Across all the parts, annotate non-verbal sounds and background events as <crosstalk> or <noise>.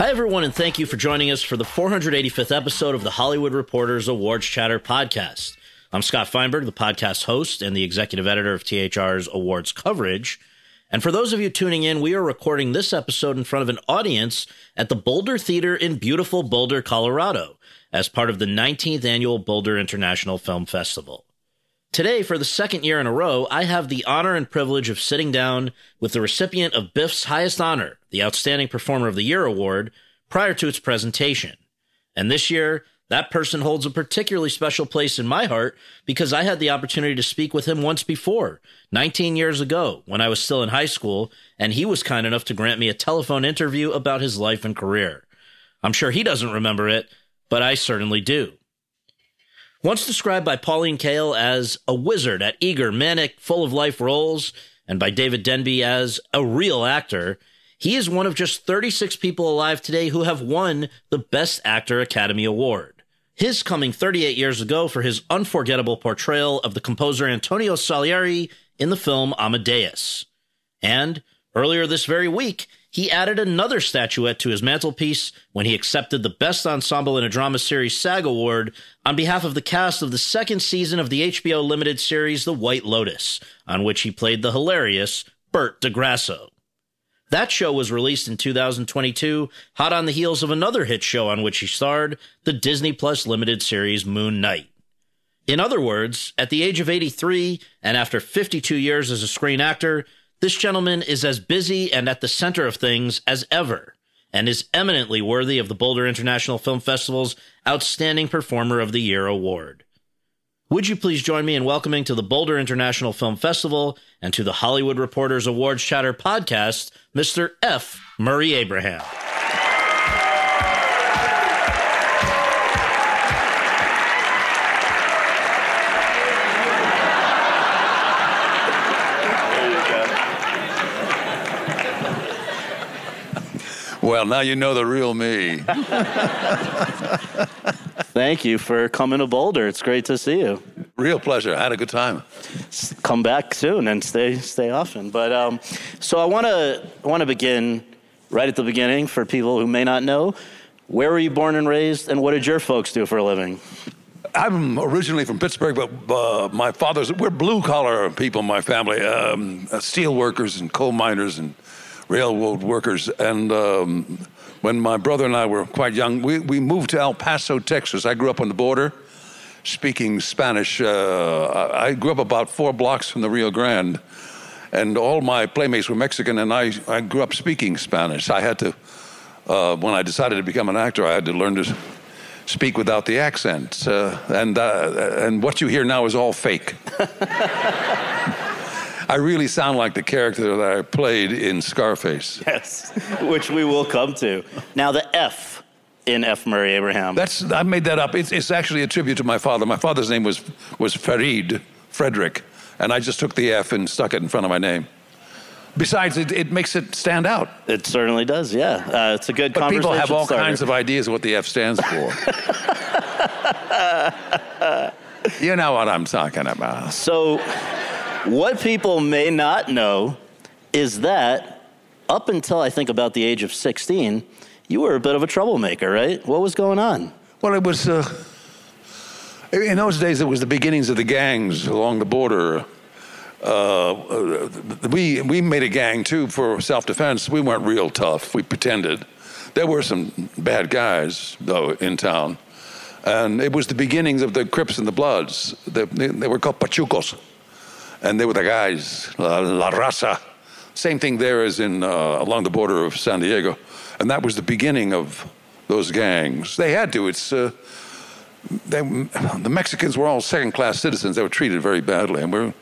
Hi, everyone, and thank you for joining us for the 485th episode of the Hollywood Reporters Awards Chatter podcast. I'm Scott Feinberg, the podcast host and the executive editor of THR's awards coverage. And for those of you tuning in, we are recording this episode in front of an audience at the Boulder Theater in beautiful Boulder, Colorado, as part of the 19th annual Boulder International Film Festival. Today, for the second year in a row, I have the honor and privilege of sitting down with the recipient of BIFF's highest honor, the Outstanding Performer of the Year award, prior to its presentation. And this year, that person holds a particularly special place in my heart because I had the opportunity to speak with him once before, 19 years ago, when I was still in high school, and he was kind enough to grant me a telephone interview about his life and career. I'm sure he doesn't remember it, but I certainly do. Once described by Pauline Kael as a wizard at eager, manic, full of life roles, and by David Denby as a real actor, he is one of just 36 people alive today who have won the Best Actor Academy Award. His coming 38 years ago for his unforgettable portrayal of the composer Antonio Salieri in the film Amadeus. And earlier this very week, he added another statuette to his mantelpiece when he accepted the Best Ensemble in a Drama Series SAG Award on behalf of the cast of the second season of the HBO limited series The White Lotus, on which he played the hilarious Bert Di Grasso. That show was released in 2022, hot on the heels of another hit show on which he starred, the Disney Plus limited series Moon Knight. In other words, at the age of 83 and after 52 years as a screen actor, this gentleman is as busy and at the center of things as ever, and is eminently worthy of the Boulder International Film Festival's Outstanding Performer of the Year award. Would you please join me in welcoming to the Boulder International Film Festival and to the Hollywood Reporters Awards Chatter podcast, Mr. F. Murray Abraham. Well, now you know the real me. <laughs> Thank you for coming to Boulder. It's great to see you. Real pleasure. I had a good time. Come back soon and stay stay often. But um, so I want to want to begin right at the beginning for people who may not know. Where were you born and raised, and what did your folks do for a living? I'm originally from Pittsburgh, but uh, my father's, we're blue collar people, my family, um, steel workers and coal miners and railroad workers. And um, when my brother and I were quite young, we, we moved to El Paso, Texas. I grew up on the border speaking Spanish. Uh, I grew up about four blocks from the Rio Grande. And all my playmates were Mexican, and I, I grew up speaking Spanish. I had to, uh, when I decided to become an actor, I had to learn to speak without the accent. Uh, and, uh, and what you hear now is all fake. <laughs> I really sound like the character that I played in Scarface. Yes, which we will come to. Now, the F in F. Murray Abraham. That's I made that up. It's, it's actually a tribute to my father. My father's name was was Farid Frederick, and I just took the F and stuck it in front of my name. Besides, it, it makes it stand out. It certainly does. Yeah, uh, it's a good. But people have all starter. kinds of ideas of what the F stands for. <laughs> you know what I'm talking about. So, what people may not know is that up until I think about the age of 16, you were a bit of a troublemaker, right? What was going on? Well, it was. Uh, in those days, it was the beginnings of the gangs along the border. Uh, we we made a gang too for self-defense. We weren't real tough. We pretended. There were some bad guys though in town, and it was the beginnings of the Crips and the Bloods. They, they were called Pachucos, and they were the guys. La, La Raza. Same thing there as in uh, along the border of San Diego, and that was the beginning of those gangs. They had to. It's uh, they, the Mexicans were all second-class citizens. They were treated very badly, and we're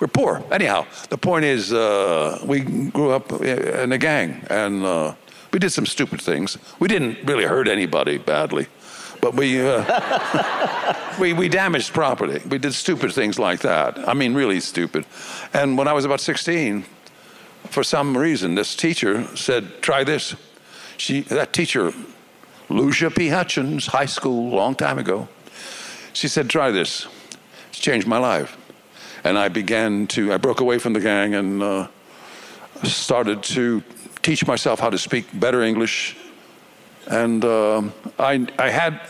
we're poor. Anyhow, the point is, uh, we grew up in a gang, and uh, we did some stupid things. We didn't really hurt anybody badly, but we uh, <laughs> we we damaged property. We did stupid things like that. I mean, really stupid. And when I was about 16, for some reason, this teacher said, "Try this." She that teacher, Lucia P. Hutchins, high school, long time ago. She said, "Try this." It's changed my life and I began to, I broke away from the gang and uh, started to teach myself how to speak better English, And um I, I had,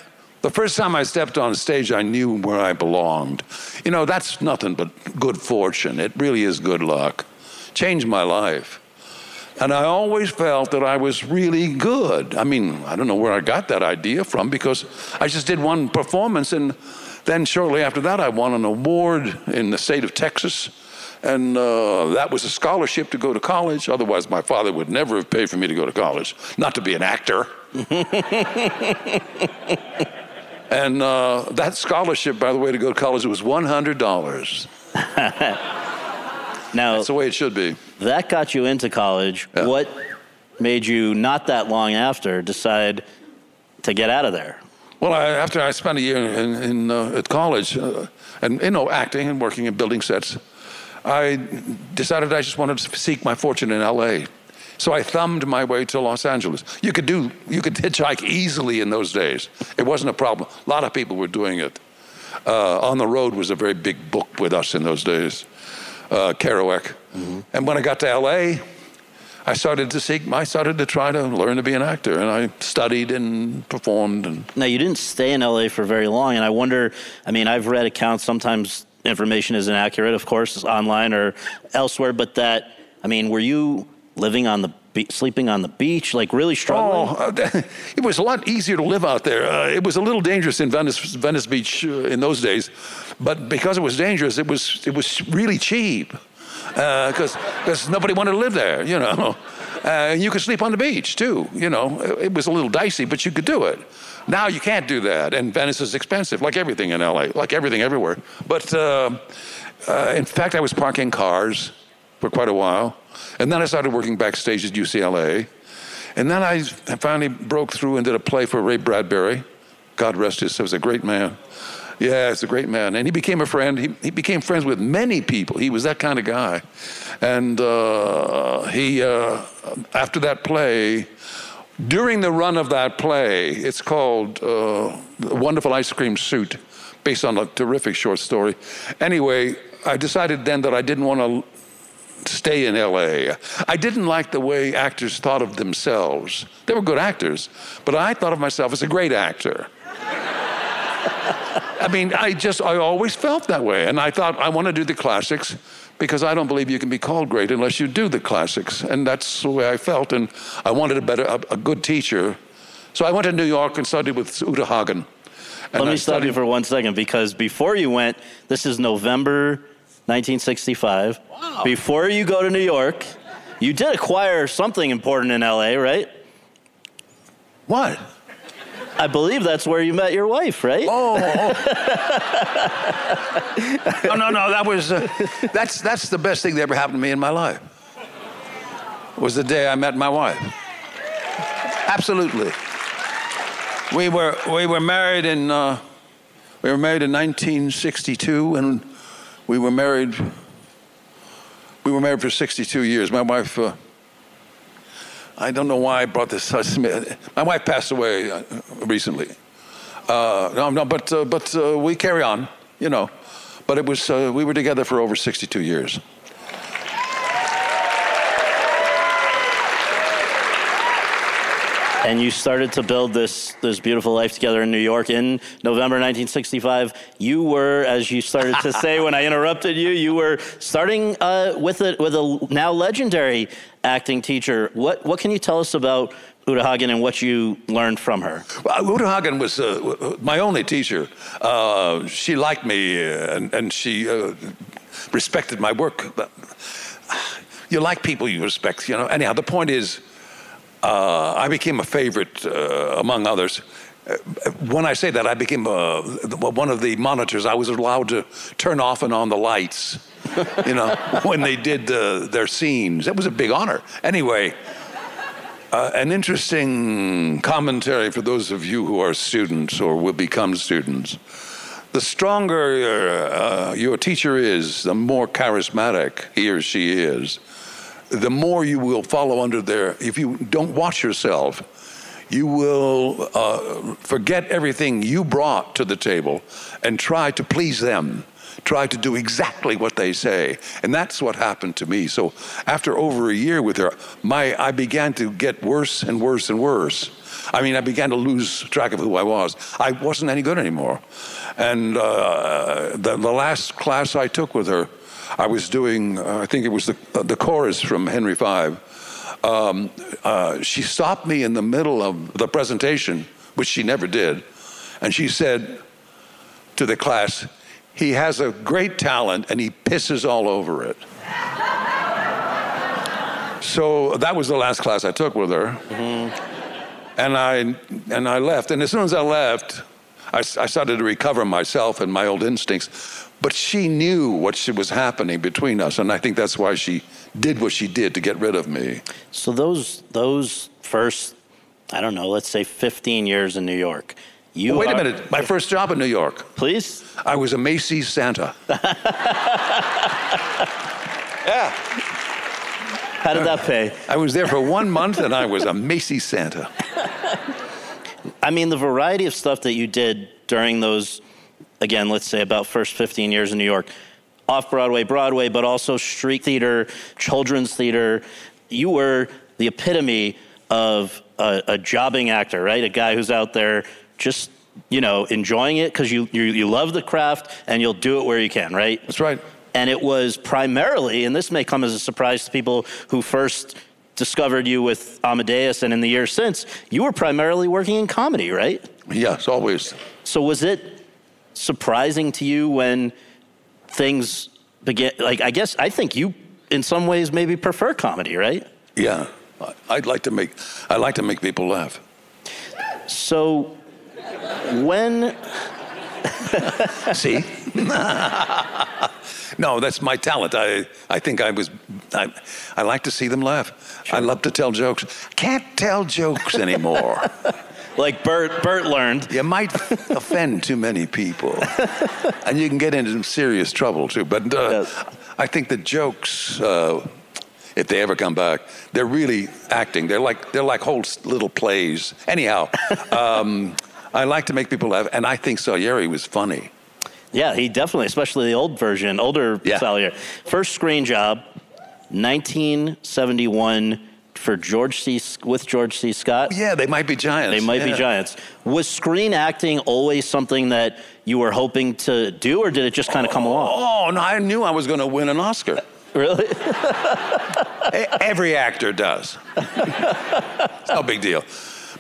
the first time I stepped on stage, I knew where I belonged. You know, that's nothing but good fortune. It really is good luck. Changed my life. And I always felt that I was really good. I mean, I don't know where I got that idea from because I just did one performance and then shortly after that I won an award in the state of Texas. And uh, that was a scholarship to go to college. Otherwise, my father would never have paid for me to go to college, not to be an actor. <laughs> and uh, that scholarship, by the way, to go to college was $100. <laughs> Now, That's the way it should be. that got you into college. Yeah. What made you, not that long after, decide to get out of there? Well, I, after I spent a year in, in uh, at college, uh, and you know, acting and working in building sets, I decided I just wanted to seek my fortune in L.A. So I thumbed my way to Los Angeles. You could do, you could hitchhike easily in those days. It wasn't a problem. A lot of people were doing it. Uh, On the Road was a very big book with us in those days, uh, Kerouac. And when I got to L.A., I started to seek, I started to try to learn to be an actor, and I studied and performed and. Now, you didn't stay in LA for very long, and I wonder. I mean, I've read accounts. Sometimes information isn't accurate, of course, online or elsewhere. But that, I mean, were you living on the be- sleeping on the beach, like really struggling? Oh, uh, <laughs> it was a lot easier to live out there. Uh, it was a little dangerous in Venice, Venice Beach uh, in those days, but because it was dangerous, it was it was really cheap because because nobody wanted to live there. You know, <laughs> uh, and you could sleep on the beach too. You know, it was a little dicey, but you could do it. Now you can't do that, and Venice is expensive, like everything in LA, like everything everywhere. But uh, uh, in fact, I was parking cars for quite a while, and then I started working backstage at UCLA. And then I finally broke through and did a play for Ray Bradbury. God rest his soul. Was a great man. Yeah, he's a great man. And he became a friend. He, he became friends with many people. He was that kind of guy. And uh, he, uh, after that play, during the run of that play, it's called uh, The Wonderful Ice Cream Suit, based on a terrific short story. Anyway, I decided then that I didn't want to stay in LA. I didn't like the way actors thought of themselves. They were good actors, but I thought of myself as a great actor. I mean, I just, I always felt that way. And I thought, I want to do the classics because I don't believe you can be called great unless you do the classics. And that's the way I felt. And I wanted a better, a, a good teacher. So I went to New York and studied with Uta Hagen. And Let I me stop studied- you for one second because before you went, this is November 1965. Before you go to New York, you did acquire something important in LA, right? What? I believe that's where you met your wife, right? Oh, oh. <laughs> no, no, no. That was uh, that's that's the best thing that ever happened to me in my life. Was the day I met my wife. Absolutely. We were we were married in uh, we were married in 1962, and we were married. We were married for 62 years. My wife. Uh, I don't know why I brought this. My wife passed away uh, recently. Uh, no, no, but uh, but uh, we carry on, you know. But it was uh, we were together for over 62 years. And you started to build this this beautiful life together in New York in November 1965. You were, as you started to say when I <laughs> interrupted you, you were starting uh, with a with a now legendary acting teacher. What what can you tell us about Uta Hagen and what you learned from her? Well, Uta Hagen was uh, my only teacher. Uh, she liked me uh, and, and she uh, respected my work. But you like people you respect, you know. Anyhow, the point is, uh, I became a favorite uh, among others. Uh, When I say that, I became uh, one of the monitors. I was allowed to turn off and on the lights, <laughs> you know, when they did uh, their scenes. That was a big honor. Anyway, uh, an interesting commentary for those of you who are students or will become students. The stronger your teacher is, the more charismatic he or she is, the more you will follow under their. If you don't watch yourself, you will uh, forget everything you brought to the table and try to please them. Try to do exactly what they say, and that's what happened to me. So, after over a year with her, my I began to get worse and worse and worse I mean, I began to lose track of who I was. I wasn't any good anymore. And uh, the, the last class I took with her, I was doing, uh, I think it was the, uh, the chorus from Henry V. Um, uh, she stopped me in the middle of the presentation, which she never did, and she said to the class, He has a great talent and he pisses all over it. so that was the last class I took with her. Mm-hmm. And, I, and I left. And as soon as I left, I, I started to recover myself and my old instincts. But she knew what was happening between us, and I think that's why she did what she did to get rid of me. So those those first, I don't know, let's say 15 years in New York. You well, wait are, a minute. My first job in New York. Please. I was a Macy's Santa. <laughs> yeah. How did that pay? I was there for one month, and I was a Macy's Santa. <laughs> I mean, the variety of stuff that you did during those, again, let's say about first 15 years in New York, off Broadway, Broadway, but also street theater, children's theater. You were the epitome of a, a jobbing actor, right? A guy who's out there just you know enjoying it because you, you you love the craft and you'll do it where you can, right? That's right. And it was primarily, and this may come as a surprise to people who first discovered you with Amadeus and in the years since, you were primarily working in comedy, right? Yes, always. So was it surprising to you when things begin? Like, I guess I think you, in some ways, maybe prefer comedy, right? Yeah, I'd like to make I like to make people laugh. So, when see. <laughs> no, that's my talent. I, I think I was, I, I like to see them laugh. Sure. I love to tell jokes. Can't tell jokes anymore. <laughs> like Bert, Bert learned. You might <laughs> offend too many people, and you can get into some serious trouble too. But uh, yes. I think the jokes, uh, if they ever come back, they're really acting. They're like they're like whole little plays. Anyhow, <laughs> um, I like to make people laugh, and I think Salieri was funny. Yeah, he definitely, especially the old version, older yeah. Salieri. First screen job, 1971 for George C. with George C. Scott. Yeah, they might be giants. They might yeah. be giants. Was screen acting always something that you were hoping to do, or did it just kind of come along? Oh no, I knew I was going to win an Oscar. <laughs> Really? Every actor does. it's no big deal.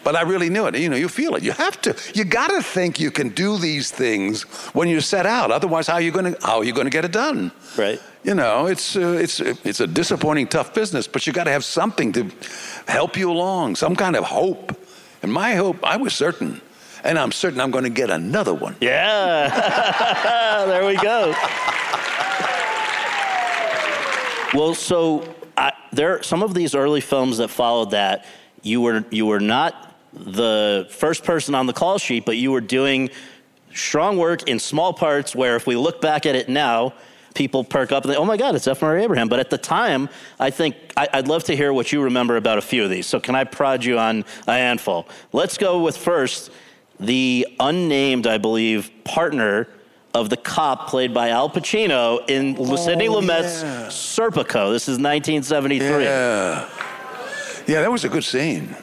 But I really knew it. You know, you feel it. You have to. You got to think you can do these things when you set out. Otherwise, how are you going to how are you going to get it done? Right. You know, it's uh, it's it's a disappointing, tough business. But you got to have something to help you along, some kind of hope. And my hope, I was certain, and I'm certain I'm going to get another one. Yeah. <laughs> there we go. well, so I, there some of these early films that followed that you were you were not the first person on the call sheet, but you were doing strong work in small parts where if we look back at it now, people perk up and they, oh my God, it's F. Murray Abraham. But at the time, I think I, would love to hear what you remember about a few of these. So can I prod you on a handful? Let's go with first the unnamed, I believe, partner of the cop played by Al Pacino in oh, Sidney Lumet's yeah. Serpico. This is 1973. Yeah. Yeah, that was a good scene.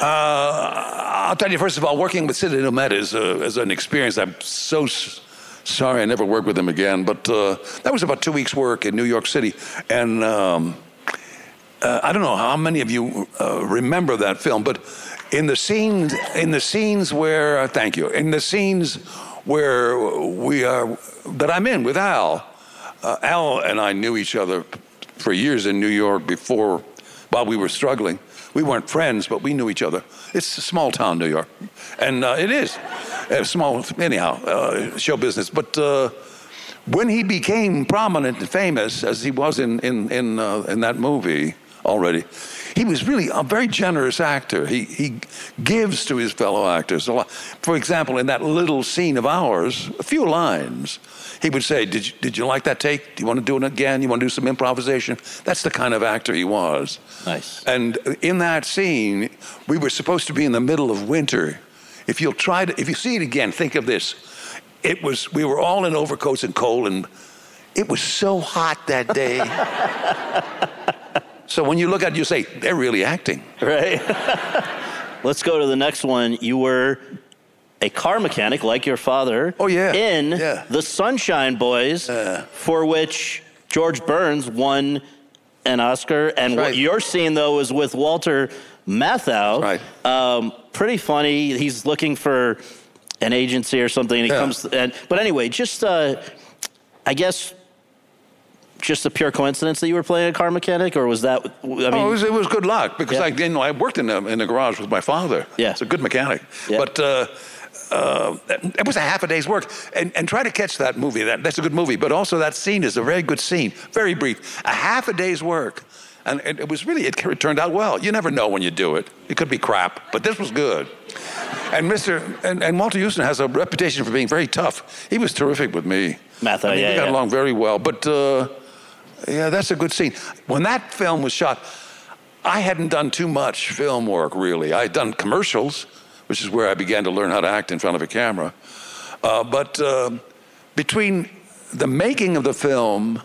Uh, I'll tell you, first of all, working with Sidney Lumet is, uh, is an experience. I'm so sorry I never worked with him again, but uh, that was about two weeks' work in New York City. And um, uh, I don't know how many of you uh, remember that film, but in the scenes, in the scenes where, uh, thank you, in the scenes where we are, that I'm in with Al, Al and I knew each other for years in New York before, while we were struggling. We weren't friends, but we knew each other. It's a small town, New York, and uh, it is small, anyhow, uh, show business. But uh, when he became prominent and famous, as he was in in in, uh, in that movie already, he was really a very generous actor. He he gives to his fellow actors a lot. For example, in that little scene of ours, a few lines he would say, did you, did you like that take? Do you want to do it again? You want to do some improvisation? That's the kind of actor he was. Nice. And in that scene, we were supposed to be in the middle of winter. If you'll try to, if you see it again, think of this. It was, we were all in overcoats and cold, and it was so hot that day. <laughs> so when you look at it, you say, they're really acting. Right. <laughs> let's go to the next one. You were a car mechanic like your father. Oh, yeah. In Yeah. the Sunshine Boys, Yeah. for which George Burns won an Oscar. And That's what you're seeing, though is with Walter Matthau. Right. Um, pretty funny. He's looking for an agency or something. And he Yeah. comes. And, but anyway, just uh, I guess. Just a pure coincidence that you were playing a car mechanic, or was that? I mean, oh, it was, it was good luck because Yeah. I, you know, I worked in the, in the garage with my father. Yeah. It's a good mechanic. Yeah. But uh, uh, it was a half a day's work. And, and try to catch that movie. That, that's a good movie. But also, that scene is a very good scene. Very brief. A half a day's work. And it, it was really, it, it turned out well. You never know when you do it. It could be crap, but this was good. And Mr. And, and Walter Houston has a reputation for being very tough. He was terrific with me. Matthau, I mean, yeah, we got yeah. along very well. But uh, yeah, that's a good scene. When that film was shot, I hadn't done too much film work really. I had done commercials, which is where I began to learn how to act in front of a camera. Uh, but uh, between the making of the film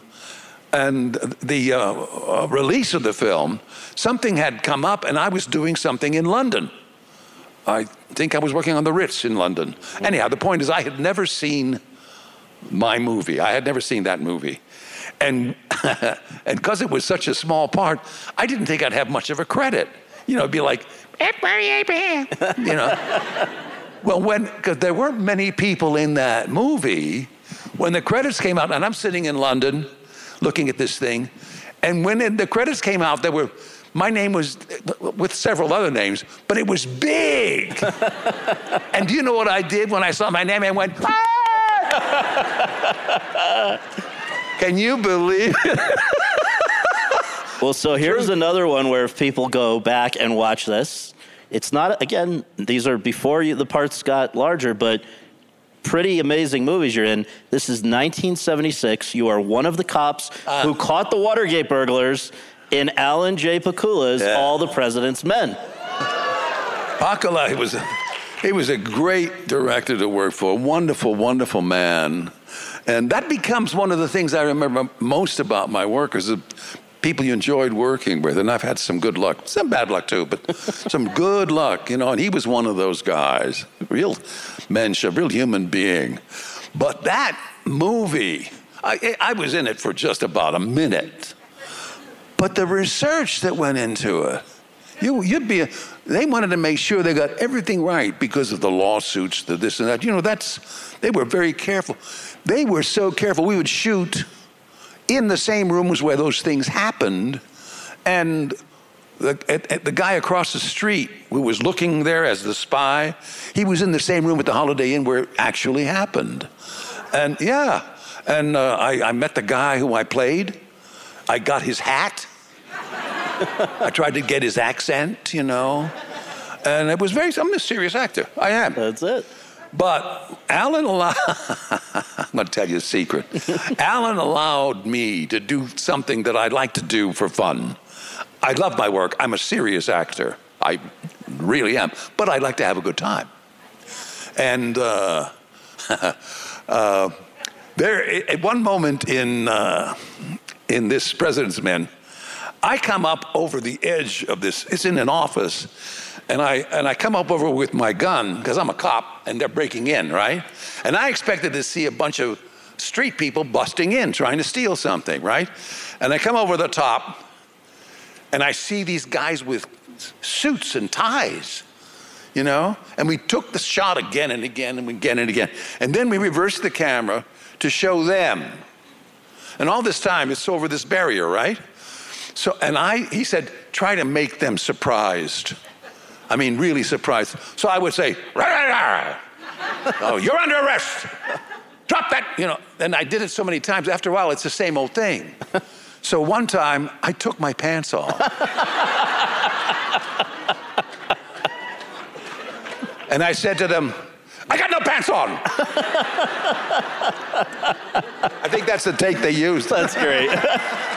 and the uh, uh, release of the film, something had come up, and I was doing something in London. I think I was working on the Ritz in London. Anyhow, the point is, I had never seen my movie. I had never seen that movie. And <laughs> and because it was such a small part, I didn't think I'd have much of a credit. You know, it'd be like, <laughs> you know. Well, when because there weren't many people in that movie, when the credits came out, and I'm sitting in London, looking at this thing, and when it, the credits came out, there were my name was with several other names, but it was big. <laughs> and do you know what I did when I saw my name? I went. "Ah!" <laughs> Can you believe it? Well, so here's another one where if people go back and watch this, it's not, again, these are before you, the parts got larger, but pretty amazing movies you're in. This is 1976. You are one of the cops Ah. who caught the Watergate burglars in Alan J. Pakula's Yeah. All the President's Men. Pakula, he was, a, he was a great director to work for, a wonderful, wonderful man. And that becomes one of the things I remember most about my work is the people you enjoyed working with. And I've had some good luck, some bad luck too, but <laughs> some good luck, you know. And he was one of those guys, real mensch, a real human being. But that movie, I, I was in it for just about a minute. But the research that went into it, you, you'd be, they wanted to make sure they got everything right because of the lawsuits, the this and that. You know, that's, they were very careful. They were so careful. We would shoot in the same rooms where those things happened. And the, at, at the guy across the street who was looking there as the spy, he was in the same room at the Holiday Inn where it actually happened. And yeah, and uh, I, I met the guy who I played. I got his hat. I tried to get his accent, you know. And it was very, I'm a serious actor. I am. That's it. But Alan allowed, <laughs> I'm going to tell you a secret. <laughs> Alan allowed me to do something that I'd like to do for fun. I love my work. I'm a serious actor. I really am. But I'd like to have a good time. And uh, <laughs> uh, there, at one moment in, uh, in this President's Men, I come up over the edge of this. It's in an office, and I and I come up over with my gun because I'm a cop, and they're breaking in, right? And I expected to see a bunch of street people busting in, trying to steal something, right? And I come over the top, and I see these guys with suits and ties, you know. And we took the shot again and again and again and again, and then we reversed the camera to show them. And all this time, it's over this barrier, right? So, and I, he said, try to make them surprised. I mean, really surprised. So I would say, rah, rah, rah. <laughs> oh, you're under arrest. Drop that, you know. And I did it so many times. After a while, it's the same old thing. So one time, I took my pants off. and I said to them, I got no pants on. <laughs> I think that's the take they used. That's great. <laughs>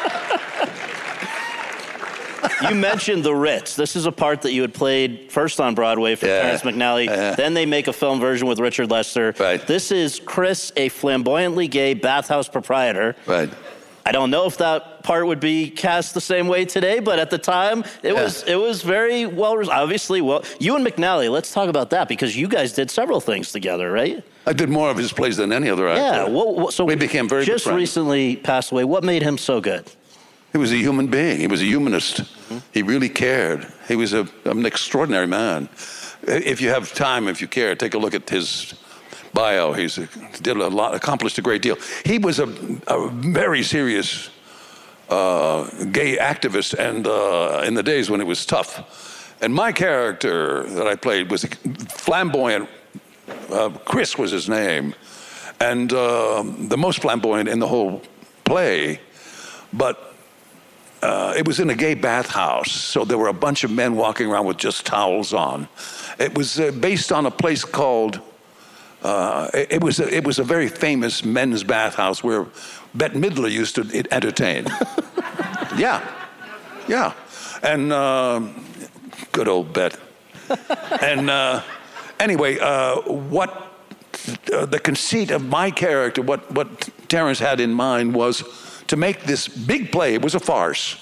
you mentioned the Ritz. This is a part that you had played first on Broadway for Yeah. Terrence McNally. Yeah. Then they make a film version with Richard Lester. Right. This is Chris, a flamboyantly gay bathhouse proprietor. Right. I don't know if that part would be cast the same way today, but at the time it yeah. was it was very well. Obviously, well, you and McNally. Let's talk about that because you guys did several things together, right? I did more of his plays than any other actor. Yeah. Well, so we became very just recently passed away. What made him so good? He was a human being. He was a humanist. Mm-hmm. He really cared. He was a, an extraordinary man. If you have time, if you care, take a look at his bio. He's did a lot, accomplished a great deal. He was a, a very serious uh, gay activist, and uh, in the days when it was tough. And my character that I played was flamboyant. Uh, Chris was his name, and uh, the most flamboyant in the whole play. But uh, it was in a gay bathhouse, so there were a bunch of men walking around with just towels on. It was uh, based on a place called uh, it, it, was a, it was a very famous men's bathhouse where Bette Midler used to entertain. <laughs> yeah, yeah, and uh, good old Bette. and uh, anyway, uh, what uh, the conceit of my character, what what Terrence had in mind was to make this big play. It was a farce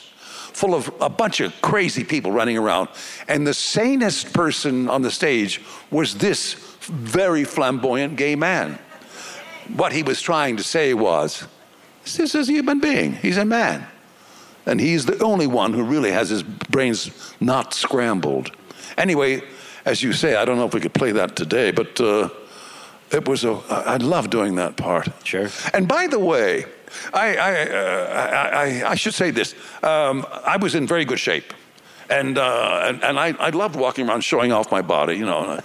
full of a bunch of crazy people running around. And the sanest person on the stage was this very flamboyant gay man. What he was trying to say was this is a human being, he's a man. And he's the only one who really has his brains not scrambled. Anyway, as you say, I don't know if we could play that today, but uh, it was a, I love doing that part. Sure. And by the way, I, I, uh, I, I, should say this. Um, I was in very good shape. And, uh, and, and, I, I loved walking around showing off my body, you know,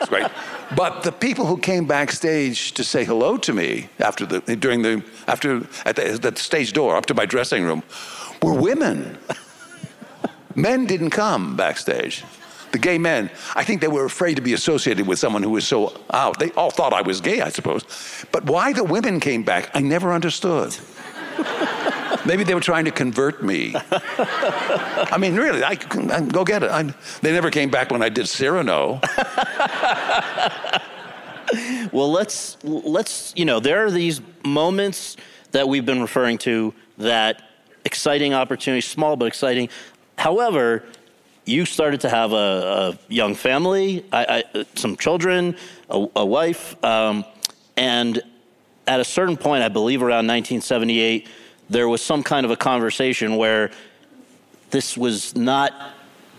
it's great. <laughs> But the people who came backstage to say hello to me after the, during the, after, at the, at the stage door up to my dressing room were women. <laughs> Men didn't come backstage the gay men, I think they were afraid to be associated with someone who was so out. They all thought I was gay, I suppose. But why the women came back, I never understood. <laughs> Maybe they were trying to convert me. I mean, really, I, I go get it. I, they never came back when I did Cyrano. <laughs> well, let's let's you know there are these moments that we've been referring to that exciting opportunities, small but exciting. However, you started to have a, a young family, I, I, some children, a, a wife, um, and at a certain point, I believe around 1978, there was some kind of a conversation where this was not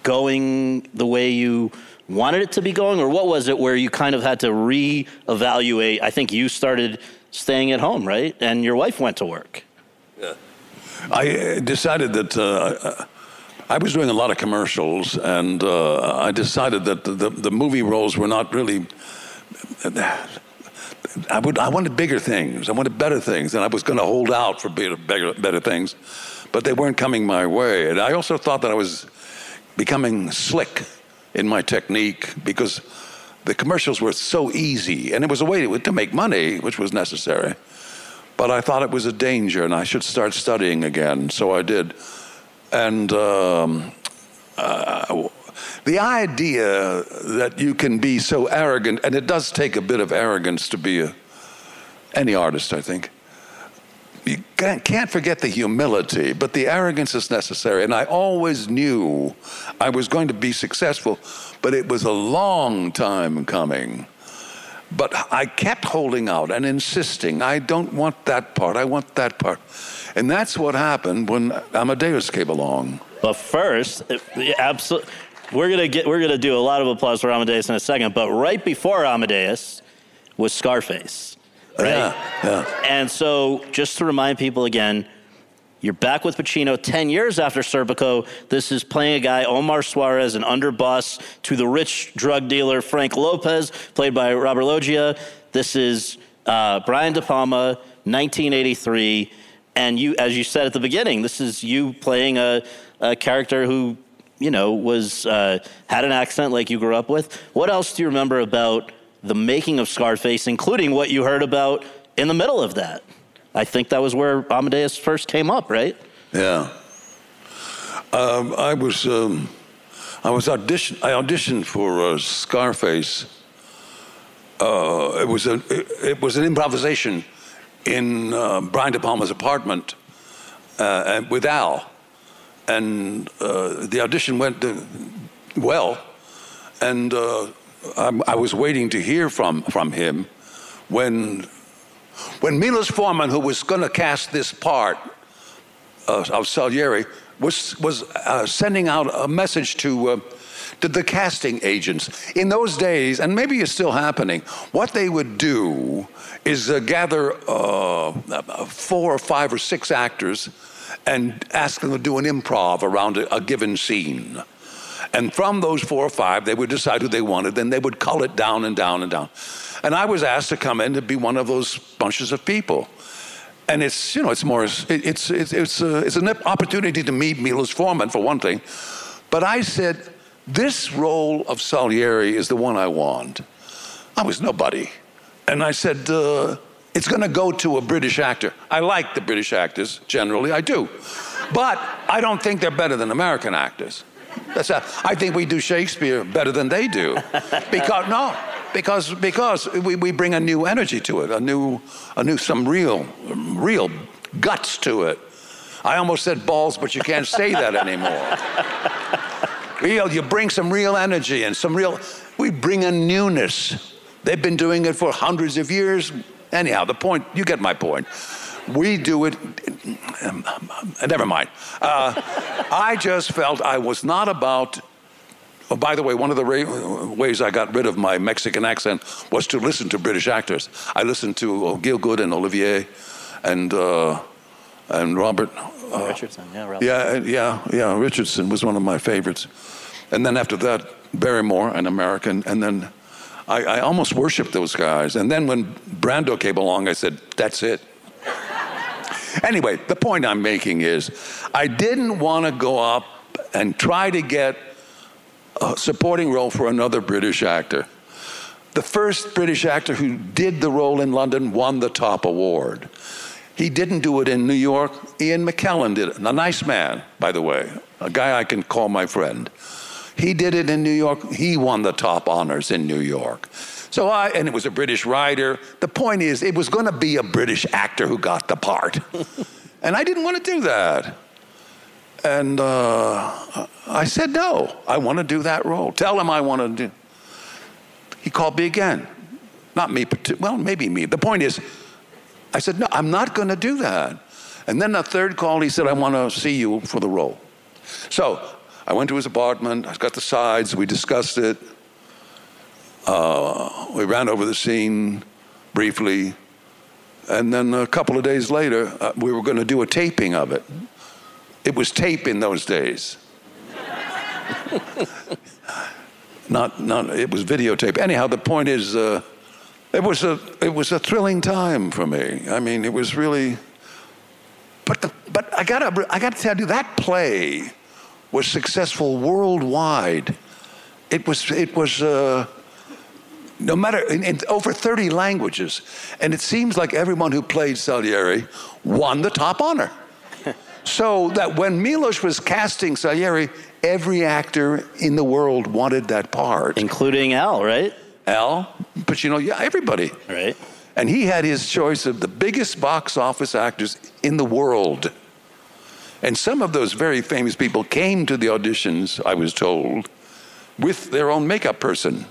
going the way you wanted it to be going, or what was it where you kind of had to reevaluate? I think you started staying at home, right? And your wife went to work. Yeah. I decided that uh, I was doing a lot of commercials, and uh, I decided that the, the, movie roles were not really. I would. I wanted bigger things. I wanted better things, and I was going to hold out for better, better things, but they weren't coming my way. And I also thought that I was becoming slick in my technique because the commercials were so easy, and it was a way to make money, which was necessary. But I thought it was a danger, and I should start studying again. So I did. And um, uh, the idea that you can be so arrogant, and it does take a bit of arrogance to be a, any artist, I think. You can't forget the humility, but the arrogance is necessary. And I always knew I was going to be successful, but it was a long time coming. But I kept holding out and insisting, I don't want that part, I want that part. And that's what happened when Amadeus came along. But first, absolutely. We're gonna get. We're gonna do a lot of applause for Amadeus in a second. But right before Amadeus was Scarface, right? Yeah, yeah. And so, just to remind people again, you're back with Pacino 10 years after Serpico. This is playing a guy, Omar Suarez, an underboss to the rich drug dealer Frank Lopez, played by Robert Loggia. This is uh, Brian De Palma, 1983. And you, as you said at the beginning, this is you playing a, a character who, you know, was uh, had an accent like you grew up with. What else do you remember about the making of Scarface, including what you heard about in the middle of that? I think that was where Amadeus first came up, right? Yeah. Um, I was um, I was audition I auditioned for uh, Scarface. Uh, it was a it, it was an improvisation in uh, Brian De Palma's apartment. uh, with Al, and uh, the audition went uh, well, and uh, I, I was waiting to hear from from him when when Milos Forman, who was going to cast this part uh, of Salieri, was was uh, sending out a message to. Uh, to the casting agents. In those days, and maybe it's still happening, what they would do is uh, gather uh, four or five or six actors and ask them to do an improv around a, a given scene. And from those four or five, they would decide who they wanted, then they would cull it down and down and down. And I was asked to come in to be one of those bunches of people. And it's, you know, it's more, it's, it's, it's, it's, uh, it's an opportunity to meet Milos Forman, for one thing. But I said, this role of Salieri is the one I want. I was nobody. And I said, uh, it's going to go to a British actor. I like the British actors, generally, I do. But I don't think they're better than American actors. That's a, I think we do Shakespeare better than they do. Because, no, because, because we, we bring a new energy to it, a new, a new, some real, real guts to it. I almost said balls, but you can't say that anymore. <laughs> real, you bring some real energy and some real, we bring a newness. They've been doing it for hundreds of years. Anyhow, the point, you get my point. We do it, um, never mind. Uh, I just felt I was not about Oh, by the way, one of the ways I got rid of my Mexican accent was to listen to British actors. I listened to uh, Gielgud and Olivier and uh, and Robert. Uh, Richardson, yeah, Robert. Yeah, yeah, yeah. Richardson was one of my favorites. And then after that, Barrymore, an American, and then I, I almost worshipped those guys. And then when Brando came along, I said, "That's it." <laughs> anyway, the point I'm making is, I didn't want to go up and try to get a supporting role for another British actor. The first British actor who did the role in London won the top award. He didn't do it in New York. Ian McKellen did it. A nice man, by the way, a guy I can call my friend. He did it in New York. He won the top honors in New York. So I, and it was a British writer. The point is, it was going to be a British actor who got the part. <laughs> and I didn't want to do that. And uh, I said, no, I want to do that role. Tell him I want to do. He called me again. Not me, but well, maybe me. The point is, I said, no, I'm not going to do that. And then the third call, he said, I want to see you for the role. So I went to his apartment. I got the sides. We discussed it. Uh, we ran over the scene briefly. And then a couple of days later, uh, we were going to do a taping of it. It was tape in those days. <laughs> not, not, it was videotape. Anyhow, the point is, uh, it was a, it was a thrilling time for me. I mean, it was really, but the, but I gotta, I gotta tell you, that play was successful worldwide. It was, it was, uh, no matter in, in, over 30 languages, and it seems like everyone who played Salieri won the top honor. <laughs> So that when Milos was casting Salieri, every actor in the world wanted that part, including Al, right? Al, but you know, yeah, everybody. Right. And he had his choice of the biggest box office actors in the world. And some of those very famous people came to the auditions, I was told, with their own makeup person,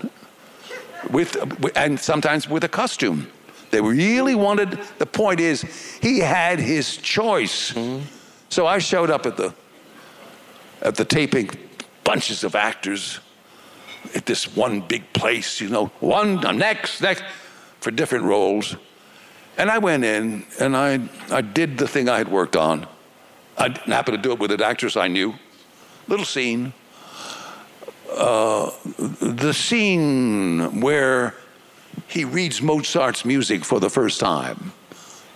with, and sometimes with a costume. They really wanted, the point is, he had his choice. Mm-hmm. So I showed up at the at the taping, bunches of actors at this one big place, you know, one next, next, for different roles. And I went in and I, I did the thing I had worked on. I happened to do it with an actress I knew. Little scene. Uh, the scene where he reads Mozart's music for the first time.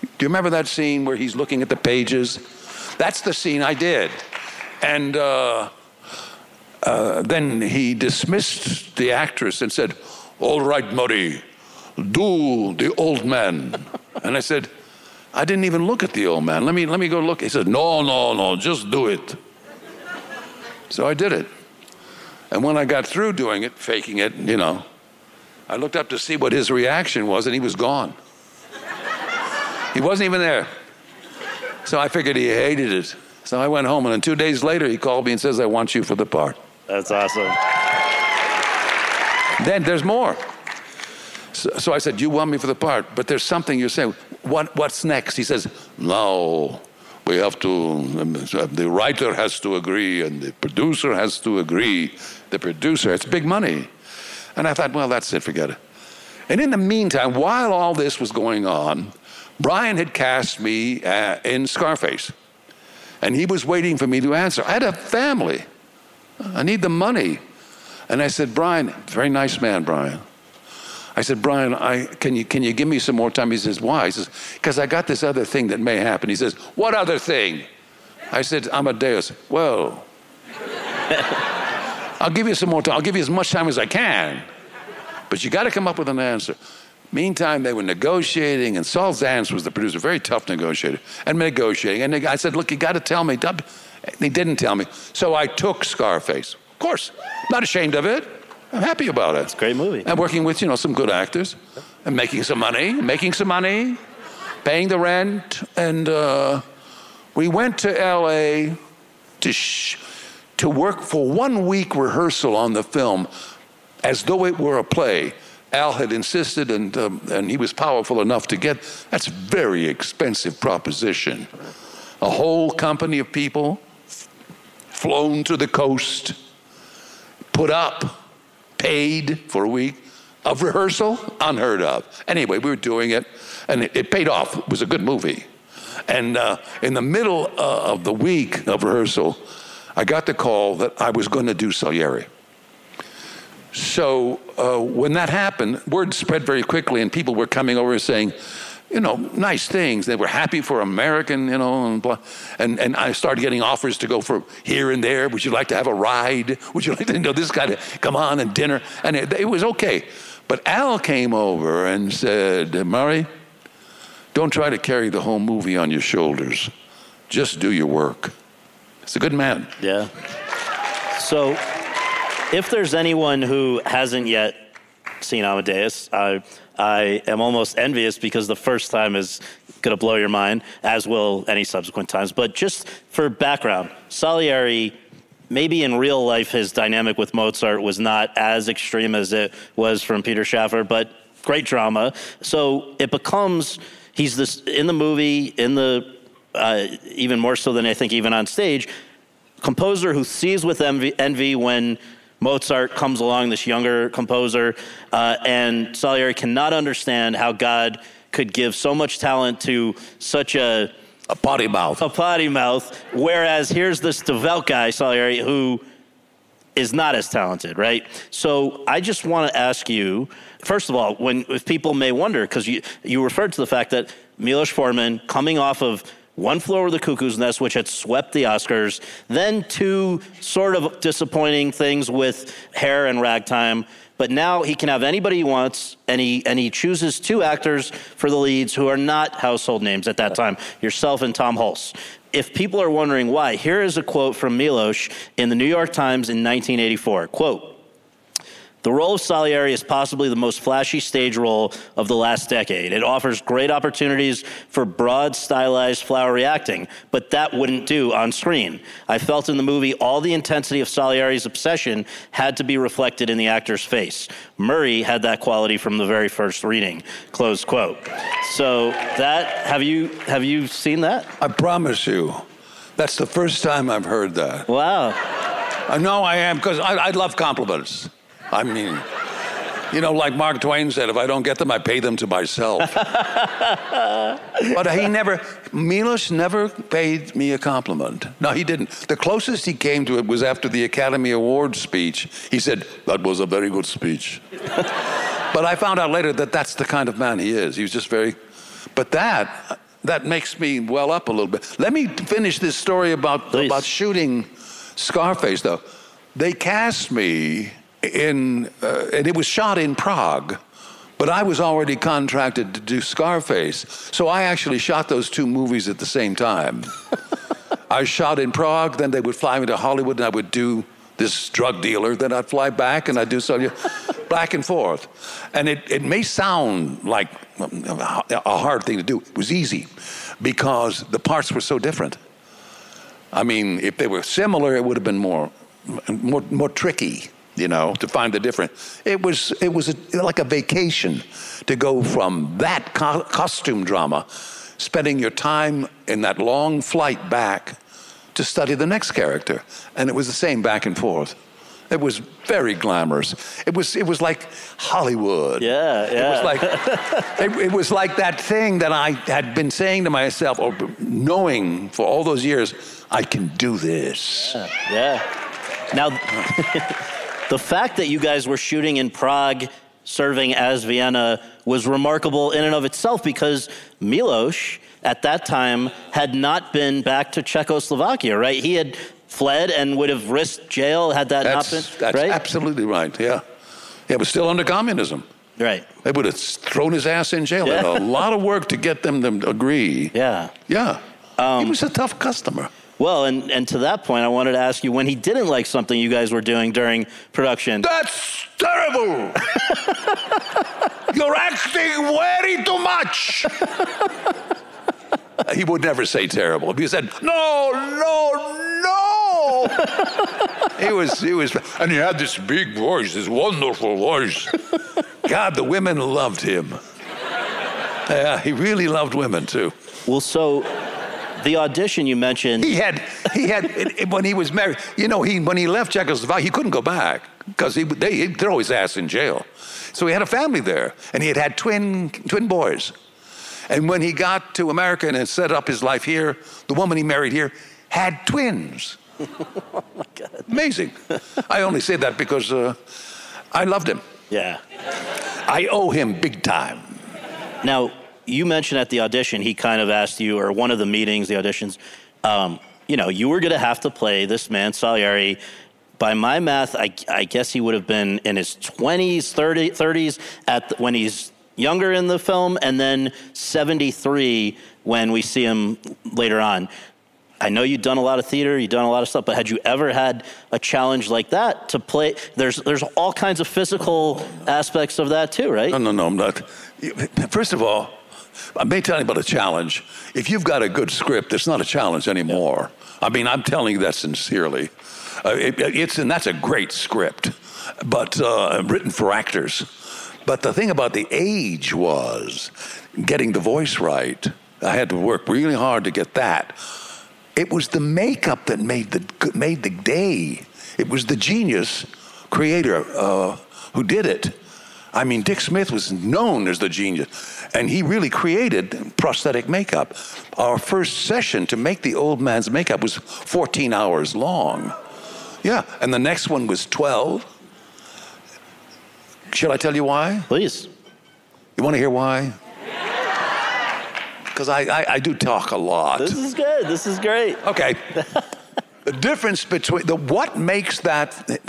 Do you remember that scene where he's looking at the pages? That's the scene I did. And uh, uh, then he dismissed the actress and said, All right, Murray, do the old man. and I said, I didn't even look at the old man. Let me, let me go look. He said, No, no, no, just do it. So I did it. And when I got through doing it, faking it, you know, I looked up to see what his reaction was, and he was gone. he wasn't even there. So I figured he hated it. So I went home, and then two days later, he called me and says, I want you for the part. That's awesome. Then there's more. So, so, I said, You want me for the part, but there's something you're saying. What, what's next? He says, No, we have to, um, the writer has to agree, and the producer has to agree. The producer, it's big money. And I thought, Well, that's it, forget it. And in the meantime, while all this was going on, Brian had cast me uh, in Scarface. And he was waiting for me to answer. I had a family. I need the money. And I said, Brian, very nice man, Brian. I said, Brian, I, can, you, can you give me some more time? He says, Why? He says, Because I got this other thing that may happen. He says, What other thing? I said, Amadeus. Well, <laughs> I'll give you some more time. I'll give you as much time as I can. But you got to come up with an answer. Meantime, they were negotiating, and Saul Zaentz was the producer, very tough negotiator, and negotiating. And I said, Look, you got to tell me. He didn't tell me. So I took Scarface. Of course, not ashamed of it. I'm happy about it. It's a great movie. I'm working with, you know, some good actors and making some money, making some money, paying the rent. And uh, we went to LA to, sh- to work for one week rehearsal on the film as though it were a play. Al had insisted, and, um, and he was powerful enough to get that's a very expensive proposition. A whole company of people flown to the coast, put up, paid for a week of rehearsal, unheard of. Anyway, we were doing it, and it, it paid off. It was a good movie. And uh, in the middle uh, of the week of rehearsal, I got the call that I was going to do Salieri. So uh, when that happened, word spread very quickly, and people were coming over saying, you know, nice things. They were happy for American, you know, and blah. And, and I started getting offers to go for here and there. Would you like to have a ride? Would you <laughs> like to you know this guy to come on and dinner? And it, it was okay. But Al came over and said, Murray, don't try to carry the whole movie on your shoulders. Just do your work. It's a good man. Yeah. So if there's anyone who hasn't yet seen Amadeus, I, I am almost envious because the first time is going to blow your mind, as will any subsequent times. But just for background, Salieri, maybe in real life, his dynamic with Mozart was not as extreme as it was from Peter Shaffer, but great drama. So it becomes he's this in the movie, in the uh, even more so than I think even on stage, composer who sees with envy, envy when Mozart comes along, this younger composer, uh, and Salieri cannot understand how God could give so much talent to such a a potty mouth. A potty mouth. Whereas here's this devout guy, Salieri, who is not as talented, right? So I just want to ask you, first of all, when if people may wonder, because you you referred to the fact that Milos Forman coming off of one Flew Over the Cuckoo's Nest, which had swept the Oscars. Then two sort of disappointing things with Hair and Ragtime. But now he can have anybody he wants, and he and he chooses two actors for the leads who are not household names at that time, yourself and Tom Hulce. If people are wondering why, here is a quote from Milos in the New York Times in 1984. Quote. The role of Salieri is possibly the most flashy stage role of the last decade. It offers great opportunities for broad, stylized, flowery acting, but that wouldn't do on screen. I felt in the movie all the intensity of Salieri's obsession had to be reflected in the actor's face. Murray had that quality from the very first reading. Close quote. So that have you have you seen that? I promise you, that's the first time I've heard that. Wow. I know I am because I, I love compliments. I mean, you know, like Mark Twain said, if I don't get them, I pay them to myself. <laughs> but he never, Milos never paid me a compliment. No, he didn't. The closest he came to it was after the Academy Awards speech. He said, That was a very good speech. <laughs> but I found out later that that's the kind of man he is. He was just very, but that, that makes me well up a little bit. Let me finish this story about, about shooting Scarface, though. They cast me in, uh, and it was shot in Prague. But I was already contracted to do Scarface. So I actually shot those two movies at the same time. <laughs> I shot in Prague, then they would fly me to Hollywood, and I would do this drug dealer. Then I'd fly back, and I'd do so <laughs> back and forth. And it, it may sound like a hard thing to do. It was easy. because the parts were so different. I mean, if they were similar, it would have been more, more, more tricky, you know, to find the difference. It was, it was a, like a vacation to go from that co- costume drama, spending your time in that long flight back to study the next character. And it was the same back and forth. It was very glamorous. It was it was like Hollywood. Yeah, yeah. It was like <laughs> it, it, was like that thing that I had been saying to myself or knowing for all those years, I can do this. Yeah. yeah. Now <laughs> the fact that you guys were shooting in Prague serving as Vienna was remarkable in and of itself because Milos at that time had not been back to Czechoslovakia, right? He had fled and would have risked jail had that that's, not been that's right. Absolutely right. Yeah, yeah, but still under communism. Right. They would have thrown his ass in jail. Yeah. a lot of work to get them to agree. Yeah. Yeah. Um, he was a tough customer. Well, and, and to that point, I wanted to ask you when he didn't like something you guys were doing during production. That's terrible. You're acting very too much. he would never say terrible. He said, no, no, no. he was, he was, and he had this big voice, this wonderful voice. God, the women loved him. Yeah, he really loved women too. Well, so the audition you mentioned. He had, he had, <laughs> when he was married, you know, he, when he left Czechoslovakia, he couldn't go back because he, they, he'd throw his ass in jail. So he had a family there, and he had had twin, twin boys. And when he got to America and had set up his life here, the woman he married here had twins. <laughs> oh my God. Amazing. I only say that because uh, I loved him. Yeah. I owe him big time. Now, you mentioned at the audition, he kind of asked you, or one of the meetings, the auditions, um, you know, you were going to have to play this man, Salieri. By my math, I, I, guess he would have been in his 20s, 30, 30s at the, when he's younger in the film, and then 73 when we see him later on. I know you've done a lot of theater, you've done a lot of stuff, but had you ever had a challenge like that to play? There's there's all kinds of physical aspects of that too, right? No, no, no, I'm not. First of all, I may tell you about a challenge. If you've got a good script, it's not a challenge anymore. I mean, I'm telling you that sincerely. Uh, it, it's and that's a great script, but uh, written for actors. But the thing about the age was getting the voice right. I had to work really hard to get that. It was the makeup that made the made the day. It was the genius creator uh, who did it. I mean, Dick Smith was known as the genius, and he really created prosthetic makeup. Our first session to make the old man's makeup was 14 hours long. Yeah, and the next one was 12. Shall I tell you why? Please. You want to hear why? <laughs> Because I, I, I, do talk a lot. This is good. This is great. Okay. <laughs> the difference between the what makes that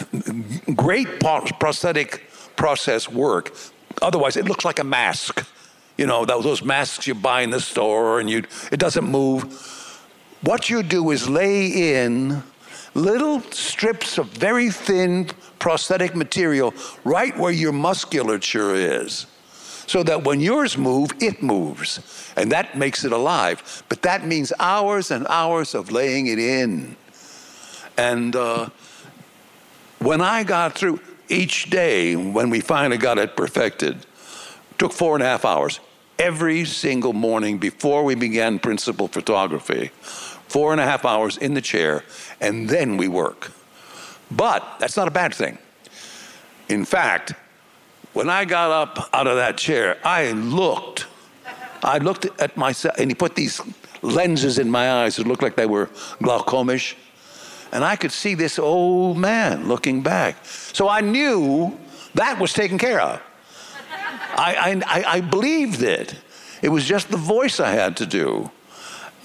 great prosthetic process work. Otherwise, it looks like a mask. You know, those masks you buy in the store and you it doesn't move. What you do is lay in little strips of very thin prosthetic material right where your musculature is. So that when yours move, it moves. And that makes it alive. But that means hours and hours of laying it in. And uh, when I got through each day, when we finally got it perfected, took four and a half hours. Every single morning before we began principal photography, four and a half hours in the chair, and then we work. But that's not a bad thing. In fact, when I got up out of that chair, I looked. I looked at myself, and he put these lenses in my eyes that looked like they were glaucomish. And I could see this old man looking back. So I knew that was taken care of. I, I, I believed it. It was just the voice I had to do.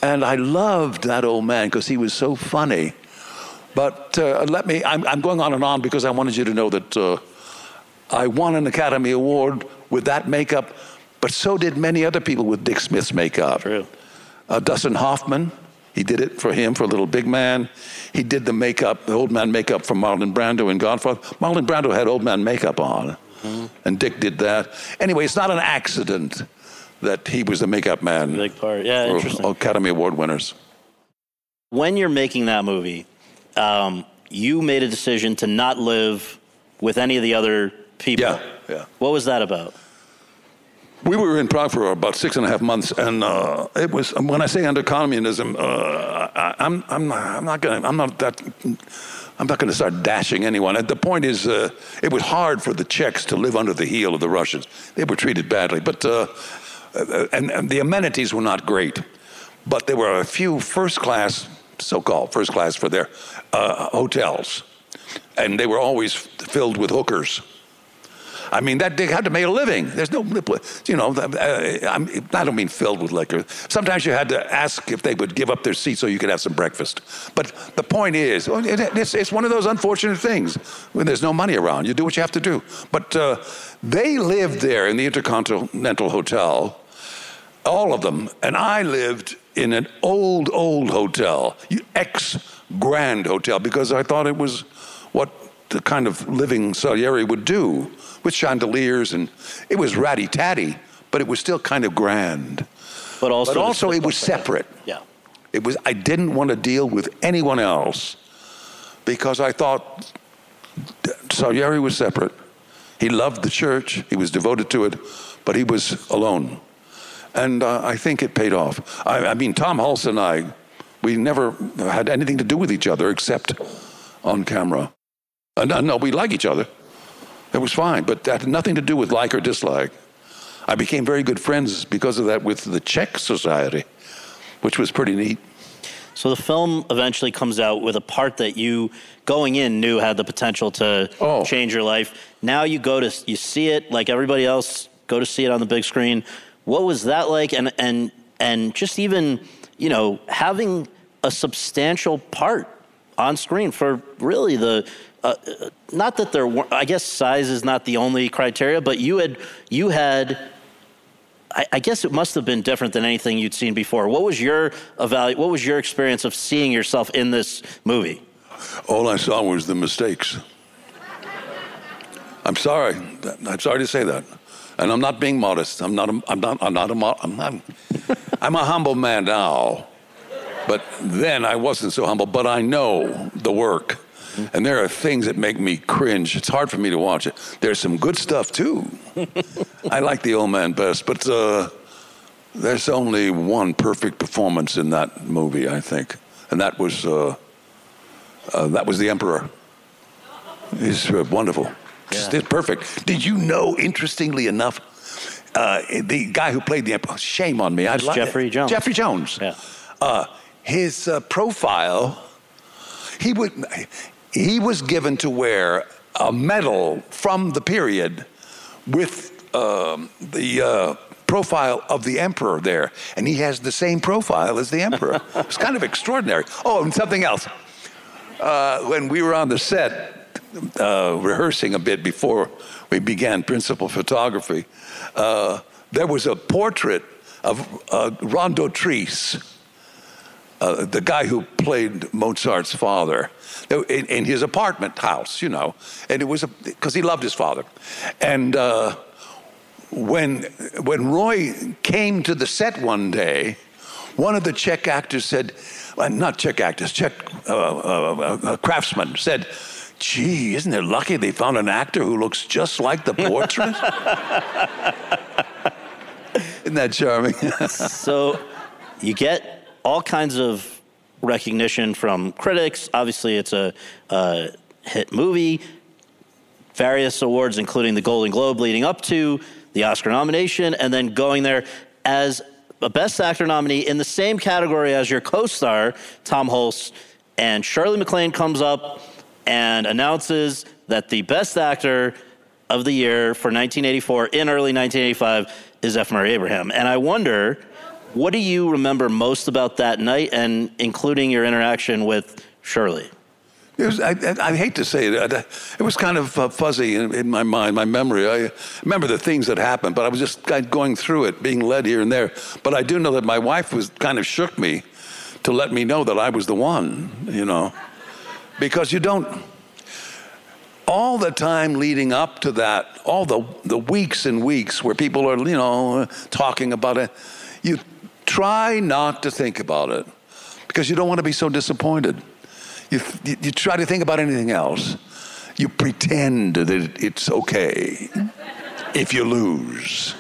And I loved that old man because he was so funny. But uh, let me, I'm, I'm, going on and on because I wanted you to know that uh, I won an Academy Award with that makeup, but so did many other people with Dick Smith's makeup. True. Uh, Dustin Hoffman, he did it for him, for little big man. He did the makeup, the old man makeup for Marlon Brando in Godfather. Marlon Brando had old man makeup on, mm-hmm. and Dick did that. Anyway, it's not an accident that he was the makeup man. Big part. Yeah, for interesting. Academy Award winners. When you're making that movie, um, you made a decision to not live with any of the other people. Yeah, yeah. What was that about? We were in Prague for about six and a half months, and uh, it was when I say under communism, uh, I, I'm I'm not, I'm not gonna I'm not that I'm not going to start dashing anyone. The point is, uh, it was hard for the Czechs to live under the heel of the Russians. They were treated badly, but uh, uh, and, and the amenities were not great. But there were a few first class, so-called first class for their uh, hotels, and they were always filled with hookers. I mean, that they had to make a living. There's no, you know, uh, I don't mean filled with liquor. Sometimes you had to ask if they would give up their seat so you could have some breakfast. But the point is, it's, one of those unfortunate things when there's no money around. You do what you have to do. But uh, they lived there in the Intercontinental Hotel, all of them, and I lived in an old, old hotel, ex Grand Hotel, because I thought it was what the kind of living Salieri would do with chandeliers, and it was ratty tatty, but it was still kind of grand. But also, but also it was separate. Yeah. It was. I didn't want to deal with anyone else because I thought Salieri was separate. He loved the church. He was devoted to it, but he was alone. And uh, I think it paid off. I, I mean, Tom Hulce and I, we never had anything to do with each other except on camera. Uh, no, no, we like each other. It was fine, but that had nothing to do with like or dislike. I became very good friends because of that with the Czech Society, which was pretty neat. So the film eventually comes out with a part that you, going in, knew had the potential to oh. change your life. Now you go to you see it like everybody else, go to see it on the big screen. What was that like? And and and just even you know having a substantial part on screen for really the uh, not that there were, I guess size is not the only criteria, but you had, you had, I, I, guess it must have been different than anything you'd seen before. What was your evalu- What was your experience of seeing yourself in this movie? All I saw was the mistakes. I'm sorry. I'm sorry to say that. And I'm not being modest. I'm not. A, I'm not. I'm not a. I'm not. I'm a humble man now, but then I wasn't so humble. But I know the work and there are things that make me cringe. It's hard for me to watch it. There's some good stuff too. I like the old man best, but uh, there's only one perfect performance in that movie, I think, and that was uh, uh, that was the Emperor. He's uh, wonderful. Yeah. It's perfect. Did you know? Interestingly enough, uh, the guy who played the Emperor. Shame on me. I like Jeffrey Jones. Jeffrey Jones. Yeah. Uh, his profile he would he was given to wear a medal from the period with um, the uh, profile of the emperor there, and he has the same profile as the emperor. <laughs> it's kind of extraordinary. Oh, and something else. Uh, when we were on the set uh, rehearsing a bit before we began principal photography, uh, there was a portrait of uh, Roy Dotrice, uh, the guy who played Mozart's father in, in his apartment house, you know, and it was because he loved his father. And uh, when when Roy came to the set one day, one of the Czech actors said, uh, not Czech actors, Czech uh, uh, craftsmen said. Gee, isn't it lucky they found an actor who looks just like the portrait? <laughs> isn't that charming? <laughs> so you get all kinds of recognition from critics. Obviously, it's a, a hit movie. Various awards, including the Golden Globe leading up to the Oscar nomination, and then going there as a Best Actor nominee in the same category as your co star, Tom Hulce. And Shirley MacLaine comes up and announces that the Best Actor of the year for 1984 in early 1985 is F. Murray Abraham. And I wonder what do you remember most about that night, and including your interaction with Shirley? Was, I, I, hate to say it, it was kind of uh, fuzzy in, in, my mind, my memory. I remember the things that happened, but I was just going through it, being led here and there. But I do know that my wife was kind of shook me to let me know that I was the one, you know, because you don't all the time leading up to that, all the, the weeks and weeks where people are, you know, talking about it, you try not to think about it because you don't want to be so disappointed. You, you, you try to think about anything else. You pretend that it's okay if you lose.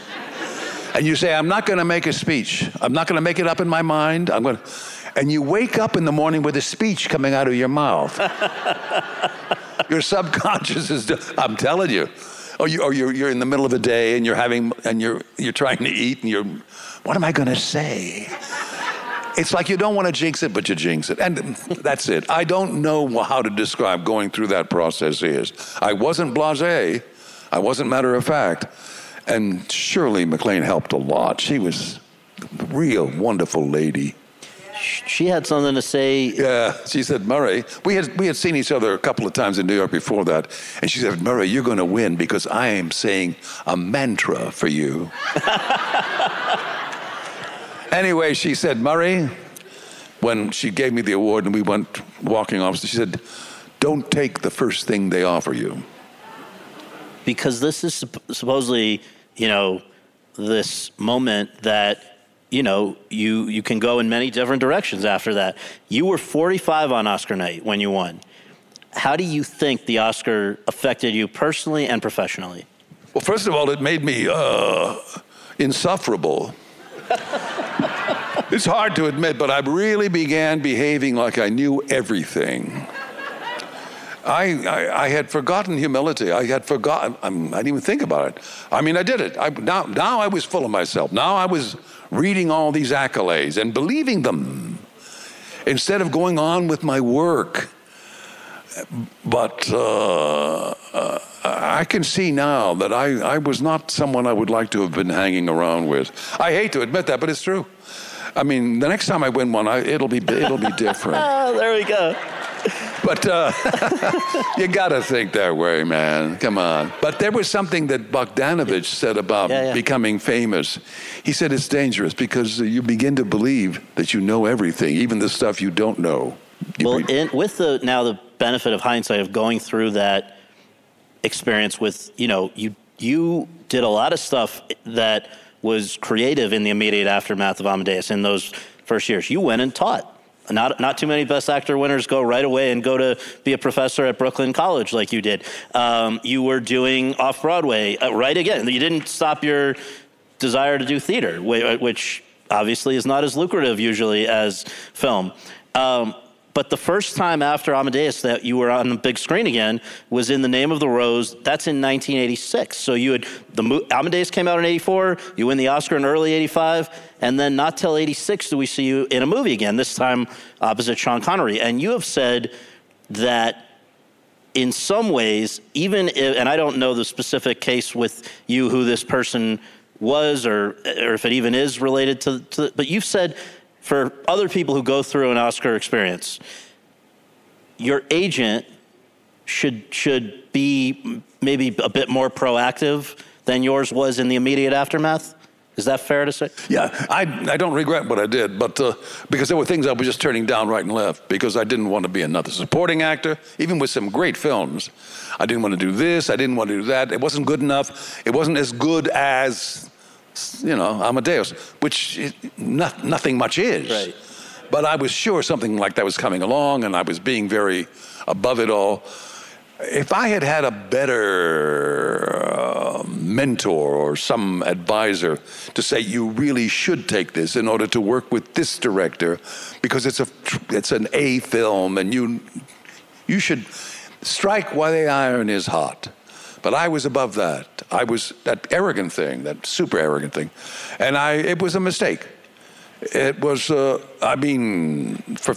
And you say, I'm not going to make a speech. I'm not going to make it up in my mind. I'm going to. And you wake up in the morning with a speech coming out of your mouth. <laughs> your subconscious is, I'm telling you. Or, you, or you're, you're in the middle of a day and you're having, and you're, you're trying to eat and you're, what am I going to say? It's like you don't want to jinx it, but you jinx it. And that's it. I don't know how to describe going through that process is. I wasn't blase. I wasn't matter of fact. And Shirley MacLaine helped a lot. She was a real wonderful lady. She had something to say. Yeah, she said, Murray, we had, we had seen each other a couple of times in New York before that. And she said, Murray, you're going to win because I am saying a mantra for you. <laughs> Anyway, she said, Murray, when she gave me the award and we went walking off, she said, Don't take the first thing they offer you. Because this is supposedly, you know, this moment that, you know, you, you can go in many different directions after that. You were 45 on Oscar night when you won. How do you think the Oscar affected you personally and professionally? Well, first of all, it made me uh, insufferable <laughs> it's hard to admit, but I really began behaving like I knew everything. I, I, I, had forgotten humility. I had forgotten, I didn't even think about it. I mean, I did it. I, now, now I was full of myself. Now I was reading all these accolades and believing them instead of going on with my work. But uh, uh, I can see now that I, I was not someone I would like to have been hanging around with. I hate to admit that, but it's true. I mean, the next time I win one, I, it'll be it'll be different. <laughs> oh, there we go. But uh, <laughs> you got to think that way, man. Come on. But there was something that Bogdanovich said about yeah, yeah. becoming famous. He said it's dangerous because you begin to believe that you know everything, even the stuff you don't know. You well, in, with the now the benefit of hindsight of going through that experience with you know you you did a lot of stuff that was creative in the immediate aftermath of Amadeus in those first years. You went and taught. Not not too many Best Actor winners go right away and go to be a professor at Brooklyn College like you did. Um, you were doing off Broadway uh, right again. You didn't stop your desire to do theater, which obviously is not as lucrative usually as film. Um, but the first time after Amadeus that you were on the big screen again was in The Name of the Rose. That's in 1986. So you had the Amadeus came out in 84. You win the Oscar in early 85, and then not till 86 do we see you in a movie again. This time opposite Sean Connery. And you have said that in some ways, even if, and I don't know the specific case with you who this person was or or if it even is related to, to but you've said for other people who go through an Oscar experience, your agent should should be maybe a bit more proactive than yours was in the immediate aftermath. Is that fair to say? Yeah, I, I don't regret what I did, but uh, because there were things I was just turning down right and left because I didn't want to be another supporting actor, even with some great films. I didn't want to do this, I didn't want to do that. It wasn't good enough. It wasn't as good as you know, Amadeus, which not, nothing much is. Right. But I was sure something like that was coming along, and I was being very above it all. If I had had a better uh, mentor or some advisor to say you really should take this in order to work with this director, because it's a it's an A film, and you you should strike while the iron is hot. But I was above that. I was that arrogant thing, that super arrogant thing, and I it was a mistake. It was, uh, I mean, for.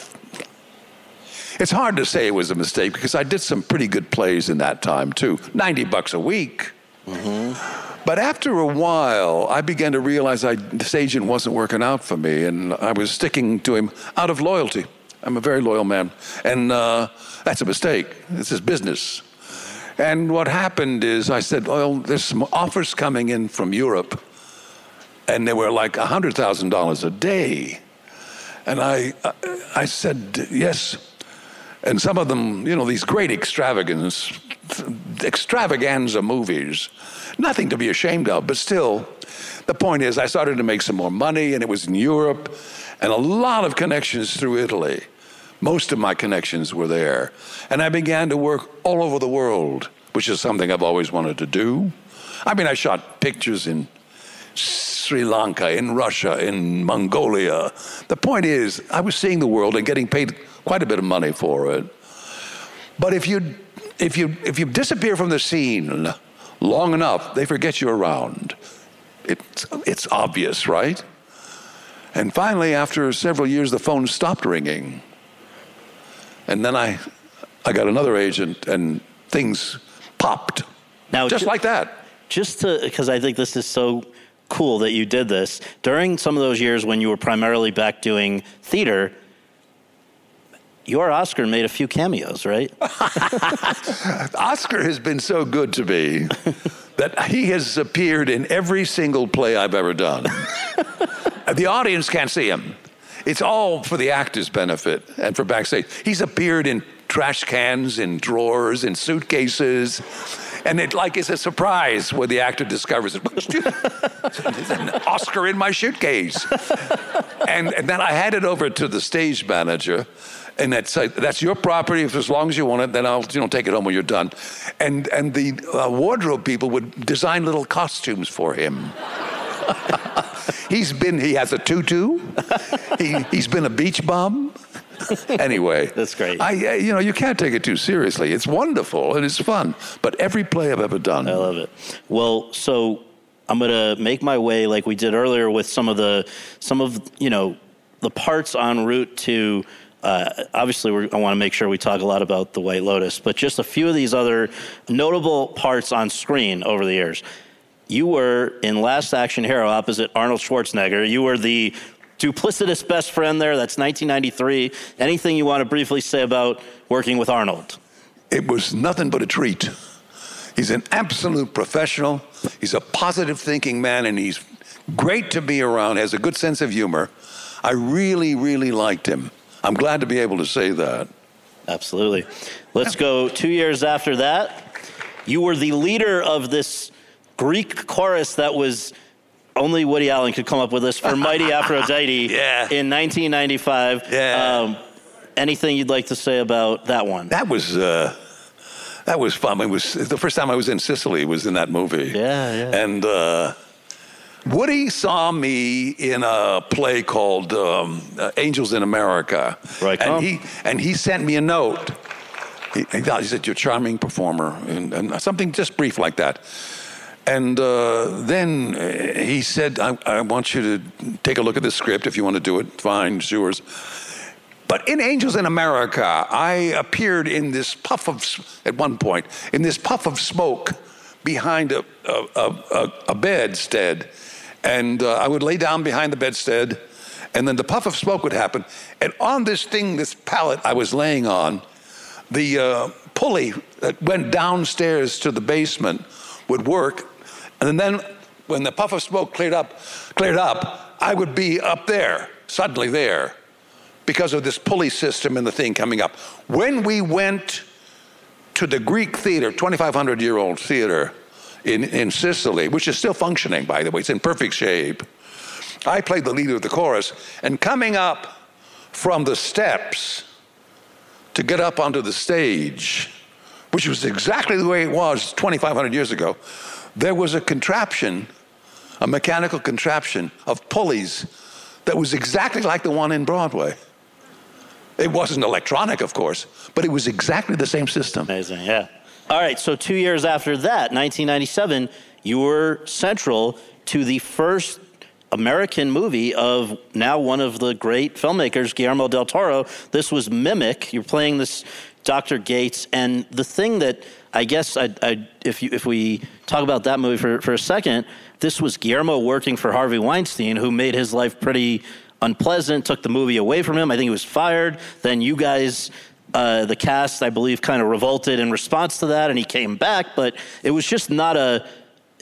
It's hard to say it was a mistake because I did some pretty good plays in that time too. Ninety bucks a week. Mm-hmm. But after a while, I began to realize I, this agent wasn't working out for me, and I was sticking to him out of loyalty. I'm a very loyal man, and uh, that's a mistake. This is business. And what happened is I said, well, there's some offers coming in from Europe, and they were like $100,000 a day. And I, I said, yes. And some of them, you know, these great extravagance extravaganza movies. Nothing to be ashamed of, but still, the point is, I started to make some more money, and it was in Europe, and a lot of connections through Italy. Most of my connections were there. And I began to work all over the world, which is something I've always wanted to do. I mean, I shot pictures in Sri Lanka, in Russia, in Mongolia. The point is, I was seeing the world and getting paid quite a bit of money for it. But if you if you if you disappear from the scene long enough, they forget you around. It's it's obvious, right? And finally, after several years, the phone stopped ringing. And then I I got another agent, and things popped. Now, just ju- like that. Just to, because I think this is so cool that you did this during some of those years when you were primarily back doing theater. Your Oscar made a few cameos, right? <laughs> Oscar has been so good to me <laughs> that he has appeared in every single play I've ever done. <laughs> the audience can't see him. It's all for the actor's benefit and for backstage. He's appeared in trash cans, in drawers, in suitcases. And it like is a surprise when the actor discovers it. There's an Oscar in my suitcase. and, and then I hand it over to the stage manager, and that's uh, that's your property. If as long as you want it, then I'll you know take it home when you're done. And and the uh, wardrobe people would design little costumes for him. <laughs> he's been he has a tutu. he he's been a beach bum. anyway, That's great. I uh, you know you can't take it too seriously. It's wonderful and it's fun. But every play I've ever done, I love it. Well, so I'm gonna make my way like we did earlier with some of the some of you know the parts en route to. Uh, obviously, we're, I want to make sure we talk a lot about the White Lotus, but just a few of these other notable parts on screen over the years. You were in Last Action Hero opposite Arnold Schwarzenegger. You were the duplicitous best friend there. That's 1993. Anything you want to briefly say about working with Arnold? it was nothing but a treat. He's an absolute professional. He's a positive thinking man, and he's great to be around. Has a good sense of humor. I really, really liked him. I'm glad to be able to say that. Absolutely. Let's go two years after that. You were the leader of this Greek chorus that was only Woody Allen could come up with this for Mighty <laughs> Aphrodite Yeah. in 1995. Yeah. Um, anything you'd like to say about that one? That was uh, that was fun. It was the first time I was in Sicily. Was in that movie. Yeah, yeah. And uh, Woody saw me in a play called um, uh, Angels in America. Right And he and he sent me a note. He, he he said, "You're a charming performer," and, and something just brief like that. And uh, then uh, he said, I, I want you to take a look at this script. If you want to do it, fine, it's yours. But in Angels in America, I appeared in this puff of, at one point, in this puff of smoke behind a, a, a, a, a bedstead. And uh, I would lay down behind the bedstead, and then the puff of smoke would happen. And on this thing, this pallet I was laying on, the uh, pulley that went downstairs to the basement would work, and then when the puff of smoke cleared up, cleared up, I would be up there, suddenly there, because of this pulley system and the thing coming up. When we went to the Greek theater, 2,500 year old theater in, in Sicily, which is still functioning, by the way, it's in perfect shape. I played the leader of the chorus, and coming up from the steps to get up onto the stage, which was exactly the way it was 2,500 years ago, there was a contraption, a mechanical contraption of pulleys that was exactly like the one in Broadway. It wasn't electronic, of course, but it was exactly the same system. Amazing, yeah. All right, so two years after that, 1997, you were central to the first American movie of now one of the great filmmakers, Guillermo del Toro. This was Mimic. You're playing this Dr. Gates, and the thing that I guess I, I, if you, if we talk about that movie for, for a second, this was Guillermo working for Harvey Weinstein, who made his life pretty unpleasant, took the movie away from him. I think he was fired. Then you guys uh, the cast, I believe, kind of revolted in response to that, and he came back. But it was just not a.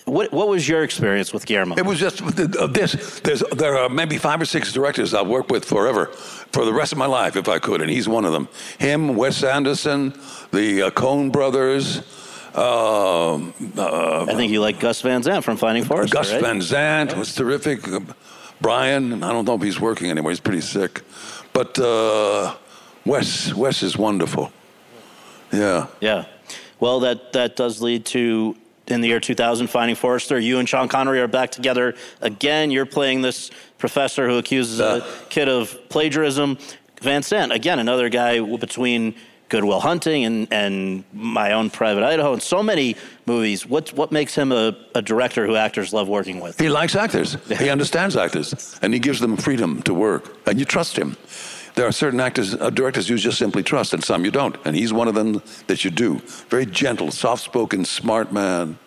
What What was your experience with Guillermo? It was just uh, this. There's, there are maybe five or six directors I've worked with forever, for the rest of my life, if I could, and he's one of them. Him, Wes Anderson, the uh, Coen brothers, Um, I think you like Gus Van Sant from Finding Forrester. Gus right? Van Sant was terrific. Uh, Brian, I don't know if he's working anymore. He's pretty sick. But uh, Wes, Wes is wonderful. Yeah. Yeah. Well, that, that does lead to in the year 2000, Finding Forrester. You and Sean Connery are back together again. You're playing this professor who accuses Uh. a kid of plagiarism. Van Sant, again, another guy between Good Will Hunting and, and My Own Private Idaho and so many movies. What, what makes him a, a director who actors love working with? He likes actors. He understands actors, and he gives them freedom to work, and you trust him. There are certain actors, uh, directors you just simply trust, and some you don't, and he's one of them that you do. Very gentle, soft-spoken, smart man.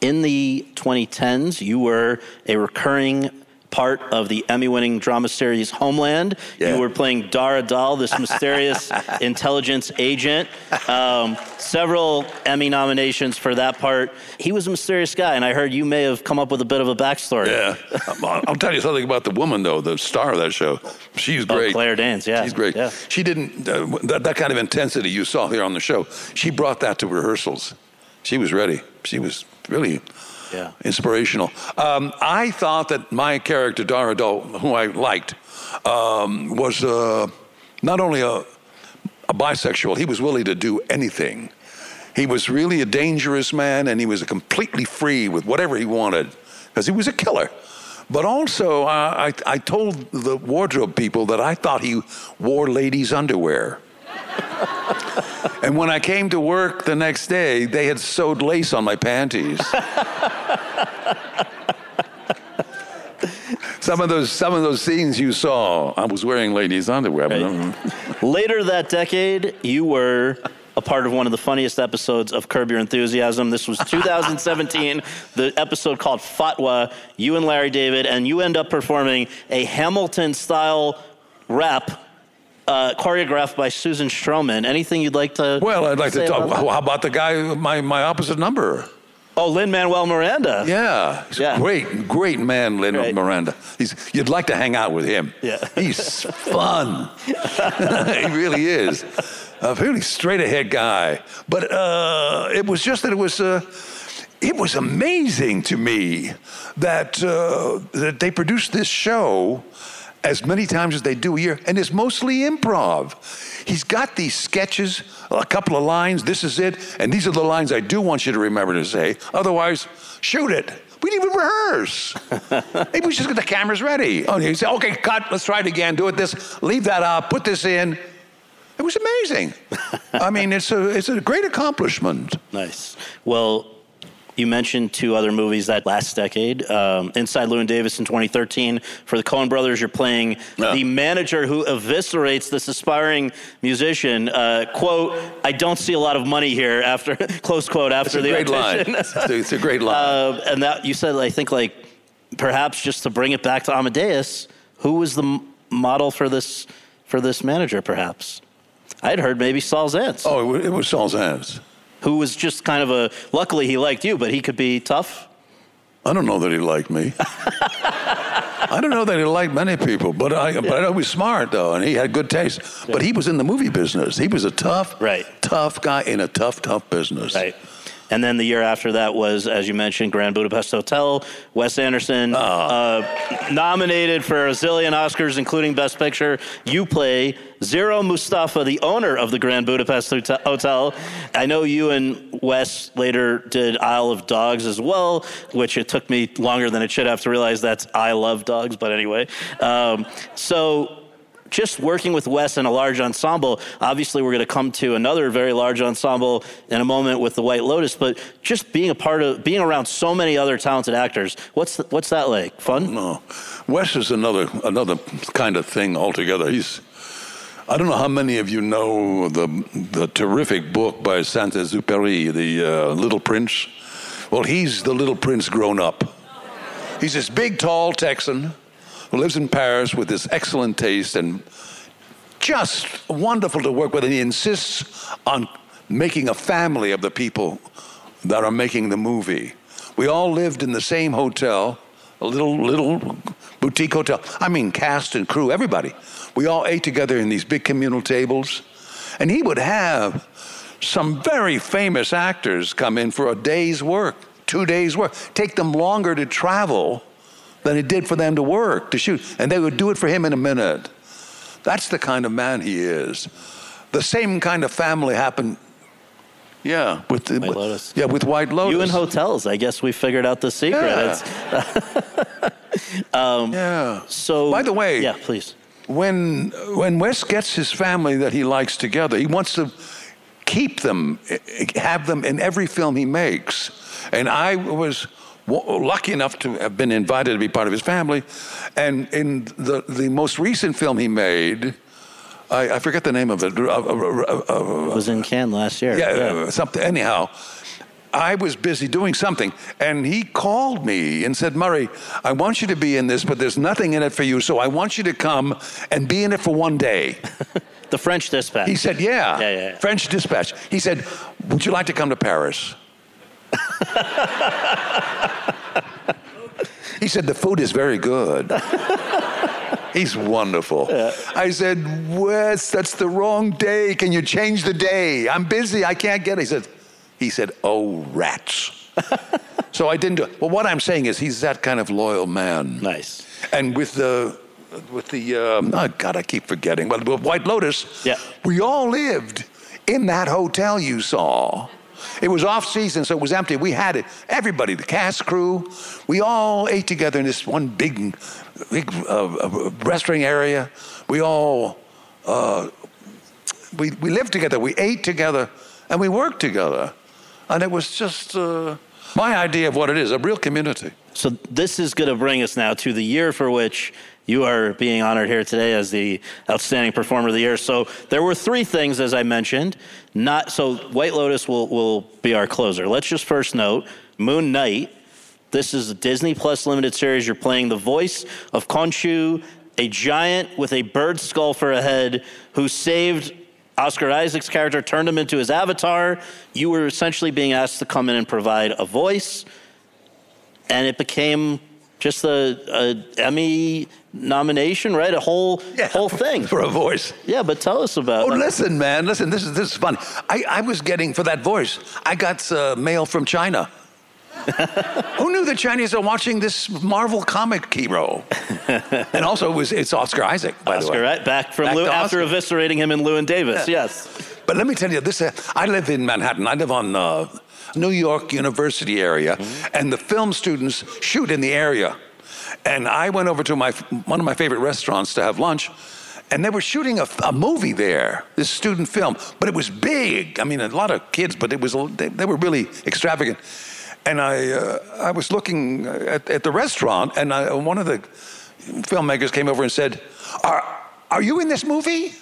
In the 2010s, you were a recurring part of the Emmy winning drama series Homeland. Yeah. You were playing Dar Adal, this mysterious <laughs> intelligence agent. Um, several Emmy nominations for that part. He was a mysterious guy, and I heard you may have come up with a bit of a backstory. Yeah, <laughs> I'll I'll tell you something about the woman though, the star of that show. She's Oh, great. Claire Danes, yeah. She's great. Yeah. She didn't uh, that, that kind of intensity you saw here on the show. She brought that to rehearsals. She was ready. She was really Yeah. inspirational. Um, I thought that my character Dara who I liked, um, was uh, not only a, a bisexual. He was willing to do anything. He was really a dangerous man, and he was completely free with whatever he wanted because he was a killer. But also, uh, I, I told the wardrobe people that I thought he wore ladies' underwear. <laughs> and when I came to work the next day, they had sewed lace on my panties. <laughs> some of those, some of those scenes you saw, I was wearing ladies' underwear. um, <laughs> Later that decade, you were a part of one of the funniest episodes of Curb Your Enthusiasm. This was 2017, the episode called Fatwa. You and Larry David, and you end up performing a Hamilton style rap. Uh, choreographed by Susan Stroman. Anything you'd like to? Well, I'd like to talk. about? How about the guy, my, my opposite number? Oh, Lin Manuel Miranda. Yeah, he's a great, great man, Lin Right. Miranda. He's, you'd like to hang out with him. Yeah. He's fun. <laughs> he really is. A really straight ahead guy. But uh, it was just that it was. Uh, it was amazing to me that uh, that they produced this show as many times as they do a year, and it's mostly improv. He's got these sketches, a couple of lines. This is it, and these are the lines I do want you to remember to say. Otherwise, shoot it. We didn't even rehearse. <laughs> Maybe we just get the cameras ready. Oh, he said, "Okay, cut. Let's try it again. Do it this. Leave that out. Put this in." It was amazing. <laughs> I mean, it's a it's a great accomplishment. Nice. Well, you mentioned two other movies that last decade. Um, Inside Llewyn Davis in 2013. For the Coen brothers, you're playing Yeah. the manager who eviscerates this aspiring musician. Uh, quote, I don't see a lot of money here <laughs> after, close quote, after the great line. audition. It's a, it's a great <laughs> line. Uh, and that you said, I think, like perhaps just to bring it back to Amadeus, who was the m- model for this for this manager? Perhaps I'd heard maybe Saul Zaentz, oh, it was, it was Saul Zaentz. Who was just kind of a. Luckily, he liked you, but he could be tough. I don't know that he liked me. I don't know that he liked many people, but I but I know he was smart though, and he had good taste. But he was in the movie business. He was a tough, Right. tough guy in a tough, tough business. Right. And then the year after that was, as you mentioned, Grand Budapest Hotel. Wes Anderson, uh, nominated for a zillion Oscars, including Best Picture. You play Zero Mustafa, the owner of the Grand Budapest Hotel. I know you and Wes later did Isle of Dogs as well, which it took me longer than it should have to realize that's I Love Dogs, but anyway. Um, so just working with Wes in a large ensemble, obviously we're going to come to another very large ensemble in a moment with the White Lotus, but just being a part of, being around so many other talented actors, what's, th- what's that like? Fun? No, Wes is another another kind of thing altogether. He's I don't know how many of you know the the terrific book by Saint-Exupéry, The uh, Little Prince. Well, he's the Little Prince grown up. He's this big, tall Texan who lives in Paris with this excellent taste and just wonderful to work with. And he insists on making a family of the people that are making the movie. We all lived in the same hotel, a little little boutique hotel. I mean, cast and crew, everybody. We all ate together in these big communal tables, and he would have some very famous actors come in for a day's work, two days' work. Take them longer to travel than it did for them to work, to shoot. And they would do it for him in a minute. That's the kind of man he is. The same kind of family happened. Yeah, with the, White Lotus. Yeah, with White Lotus. You in hotels. I guess we figured out the secret. Yeah. It's- <laughs> Yeah. so. By the way- Yeah, please. when when Wes gets his family that he likes together, he wants to keep them, eh, have them in every film he makes. And I was w- lucky enough to have been invited to be part of his family. And in the the most recent film he made, I, I forget the name of it. uh, uh, uh, was in Cannes last year. yeah, uh, something. Anyhow, I was busy doing something, and he called me and said, "Murray, I want you to be in this, but there's nothing in it for you. So I want you to come and be in it for one day." <laughs> The French Dispatch. He said, "Yeah." Yeah, yeah, yeah. French Dispatch. He said, "Would you like to come to Paris?" He said, "The food is very good." He's wonderful. I said, Wes, that's the wrong day. Can you change the day? I'm busy. I can't get it. He said, he said, oh, rats. <laughs> so I didn't do it. Well, what I'm saying is he's that kind of loyal man. nice. And with the, with the, um, oh God, I keep forgetting. But with White Lotus, Yeah. we all lived in that hotel you saw. It was off season, so it was empty. We had it. Everybody, the cast crew, we all ate together in this one big, big uh, uh, restaurant area. We all, uh, we, we lived together. We ate together, and we worked together. And it was just uh, my idea of what it is a real community. So this is going to bring us now to the year for which you are being honored here today as the outstanding performer of the year. So there were three things, as I mentioned. Not so White Lotus will will be our closer. Let's just first note Moon Knight. This is a Disney Plus limited series. You're playing the voice of Khonshu, a giant with a bird skull for a head, who saved Oscar Isaac's character, turned him into his avatar. You were essentially being asked to come in and provide a voice and it became just a, a Emmy nomination, right? A whole whole thing. <laughs> for a voice. Yeah, but tell us about. Oh, like, listen, man, listen. This is this is fun. I, I was getting for that voice. I got uh, mail from China. <laughs> Who knew the Chinese are watching this Marvel comic hero? <laughs> and also, it was it's Oscar Isaac, by the Oscar, way. right? Back from Back Lou, after eviscerating him in Llewyn Davis. Yes. But let me tell you, this. Uh, I live in Manhattan. I live on uh, New York University area, and the film students shoot in the area. And I went over to my one of my favorite restaurants to have lunch, and they were shooting a, a movie there, this student film. But it was big. I mean, a lot of kids, but it was they, they were really extravagant. And I uh, I was looking at, at the restaurant, and I, one of the filmmakers came over and said, "Are are you in this movie?"